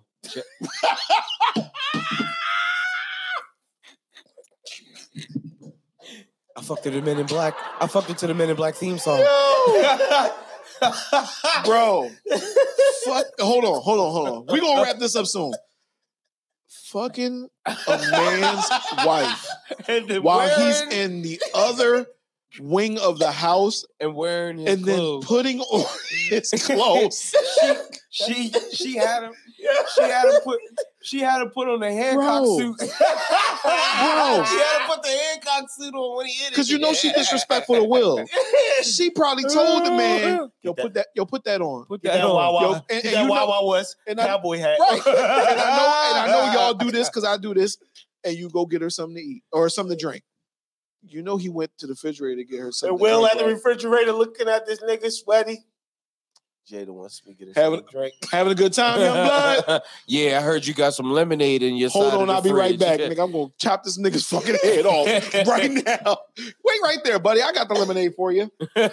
I fucked it to the Men in Black. I fucked it to the Men in Black theme song. bro. fuck. Hold on, hold on, hold on. We gonna wrap this up soon. Fucking a man's wife and then while he's in the other wing of the house, and wearing his and then putting on his clothes. she she had him. She had him put. She had to put on a Hancock Bro. suit. Bro. she had to put the Hancock suit on when he hit it. Because you know she disrespectful to Will. She probably told the man, "Yo, put that, yo, put that on." Put that that on. Wawa, Yo, and- and that you know- Wawa West And I, cowboy hat. right. and I know, and I know y'all do this because I do this. And you go get her something to eat or something to drink. You know he went to the refrigerator to get her something. And to Will drink, at the refrigerator looking at this nigga sweaty. Jada wants me to get a Having- drink. having a good time, young blood. yeah, I heard you got some lemonade in your. Hold side of on, the I'll be right back, nigga. I'm gonna chop this nigga's fucking head off right now. Wait right there, buddy. I got the lemonade for you. Yeah.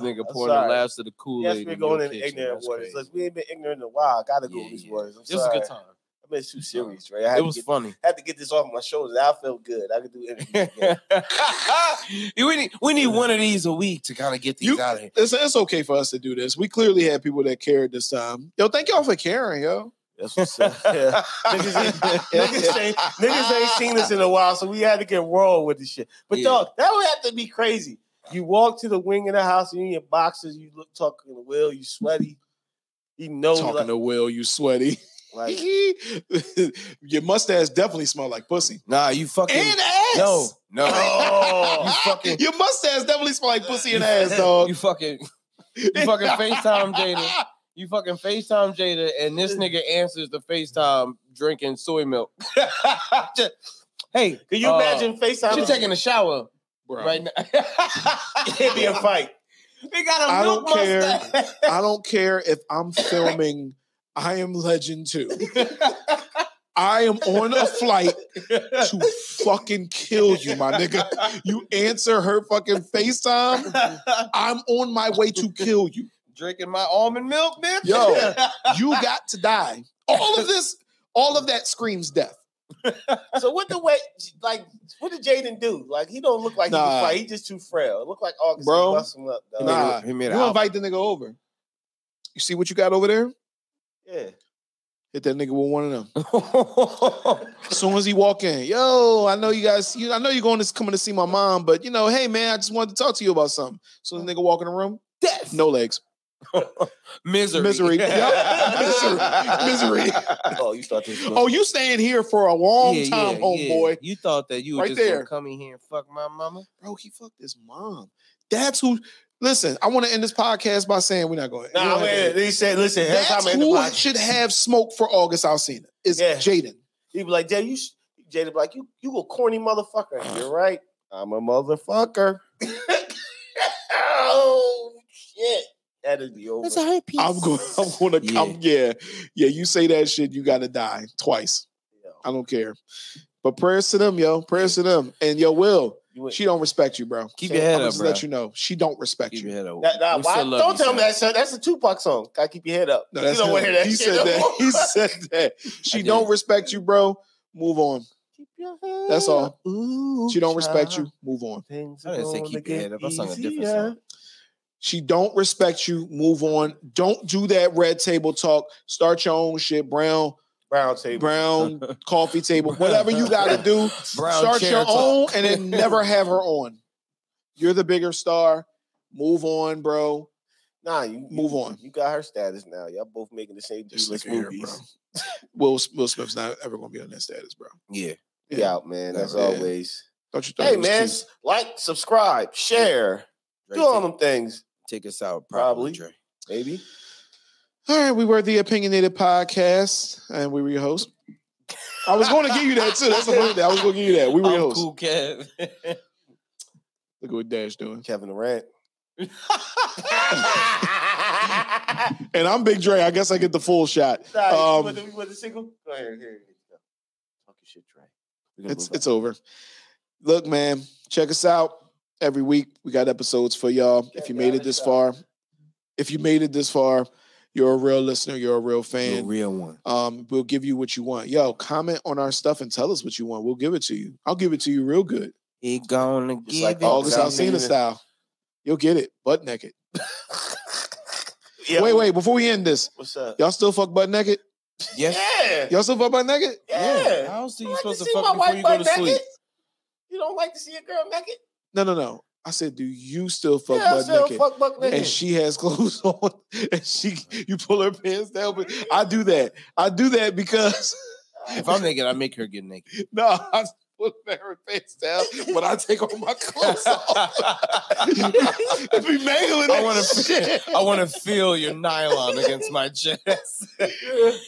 Nigga I'm pouring the last of the Kool Aid. Yes, Aid. we're going in ignorant waters. Look, we ain't been ignorant in a while. I gotta go Yeah, with these yeah. words. I'm It was a good time. I've been too uh-huh. serious, right? I had, It to was get, funny. had to get this off my shoulders. I felt good. I could do interviews again. we need we need one of these a week to kind of get these You- out of here. It's, it's okay for us to do this. We clearly had people that cared this time. Yo, thank y'all for caring, yo. That's what's up. Yeah. niggas, ain't, niggas, ain't, niggas ain't seen this in a while, so we had to get raw with this shit. But Yeah. dog, that would have to be crazy. You walk to the wing of the house and you in your boxers, you look talking to Will, you sweaty. He knows Talking like, to Will, you sweaty. like Your mustache definitely smell like pussy. Nah, you fucking And ass. no, no. Oh. you fucking Your mustache definitely smell like pussy and ass, dog. you fucking you fucking FaceTime Jada. You fucking FaceTime Jada, and this nigga answers the FaceTime drinking soy milk. Just- hey, Can you uh, imagine FaceTime? She's taking a shower Bro, right now. It'd be a fight. We got a I don't care. I don't care if I'm filming I Am Legend 2. I am on a flight to fucking kill you, my nigga. You answer her fucking FaceTime. I'm on my way to kill you. Drinking my almond milk, bitch. Yo. You got to die. All of this, all of that screams death. so what the way like what did Jaden do? Like he don't look like he Nah. can fight. He just too frail. It look like August Bro. bust him up. Dog. Nah. he made You invite the nigga over. You see what you got over there? Yeah. Hit that nigga with one of them. As soon as he walk in, yo, I know you guys, you, I know you're going to coming to see my mom, but you know, hey man, I just wanted to talk to you about something. So the nigga walk in the room, Death. no legs, Misery. misery, misery, misery. Oh, you start this. Oh, you staying here for a long Yeah, time, yeah, homeboy. You thought that you were Right just there. gonna come in here and fuck my mama? bro. He fucked his mom. That's who. Listen, I want to end this podcast by saying we're not going. we Nah, don't have man. to- He said, listen, every That's time I end the who podcast, should have smoke for August Alsina. Is Yeah. Jaden. He'd be like, Jay, you, s- Jada be like, you, you a corny motherfucker. You're right. I'm a motherfucker. oh shit, that'd be over. herpes. I'm going. I'm going to. Yeah. I'm, yeah, yeah. You say that shit, you got to die twice. Yo, I don't care. But prayers to them, yo. Prayers to them. And yo, Will, you went- she don't respect you, bro. Keep Say- your head I'ma up, just bro. let you know. She don't respect Keep you. your head up. Nah, nah, why- don't you, tell me that, son. That's a Tupac song. Gotta keep your head up. No, you don't want to hear that He shit said that. He said that. She don't respect you, bro. Move on. Keep your head That's all. Ooh, She don't respect child. you. Move on. I didn't say gonna keep your get head up. I sung a different song. She don't respect you. Move on. Don't do that red table talk. Start your own shit. Brown, Brown table. brown coffee table. Whatever you got to do. Brown start your talk. own and then never have her on. You're the bigger star. Move on, bro. Nah, you Move you- on. You got her status now. Y'all both making the same This D-list nigga here, movies. Will Will Smith's not ever gonna be on that status, bro. Yeah. Be out, man. That's Yeah. always. Don't you? thought Hey, man. cute? Like, subscribe, share, Dre, do all them things. take us out, Probably. probably. Dre. Maybe. All right, we were the opinionated podcast, and we were your host. I was going to give you that too. That's the funny thing. I was going to give you that. We were your I'm host. cool, Kev. Look at what Dash doing. Kevin Durant. And I'm Big Dre. I guess I get the full shot. Nah, you Um, want the, you want the single? Go ahead. Here, here you go. Talk your shit, Dre. It's it's over. Look, man, check us out every week. We got episodes for y'all. If you made it this far, if you made it this far, you're a real listener. You're a real You're a fan. real one. Um, we'll give you what you want. Yo, comment on our stuff and tell us what you want. We'll give it to you. I'll give it to you real good. He gonna Just give like it. August Sound Alsina style. You'll get it. Butt naked. Yeah, Wait, wait. Before we end this, What's up? y'all still fuck butt naked? Yes. Yeah. Y'all still fuck butt naked? Yeah. How else are I you like supposed to see fuck my before wife you go to butt sleep? You don't like to see a girl naked? No, no, no. I said, do you still fuck yeah, I butt still naked? fuck buck naked. and she has clothes on, and she you pull her pants down. But I do that. I do that because If I'm naked, I make her get naked. No, I just put her face down when I take all my clothes off. it be mangling I wanna- shit. I want to feel your nylon against my chest.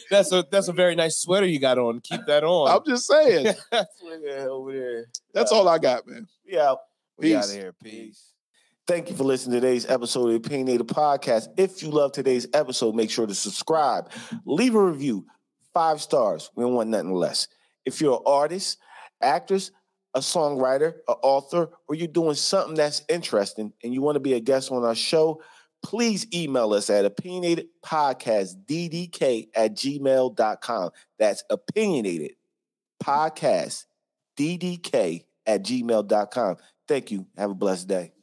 that's a that's a very nice sweater you got on. Keep that on. I'm just saying. Yeah, over there. That's all I got, man. Yeah. We out Peace. of here. Peace. Thank you for listening to today's episode of the Opinionated Podcast. If you love today's episode, make sure to subscribe, leave a review, five stars. We don't want nothing less. If you're an artist, actress, a songwriter, an author, or you're doing something that's interesting and you want to be a guest on our show, please email us at opinionatedpodcastddk at gmail.com. That's opinionated podcast ddk at gmail.com. Thank you. Have a blessed day.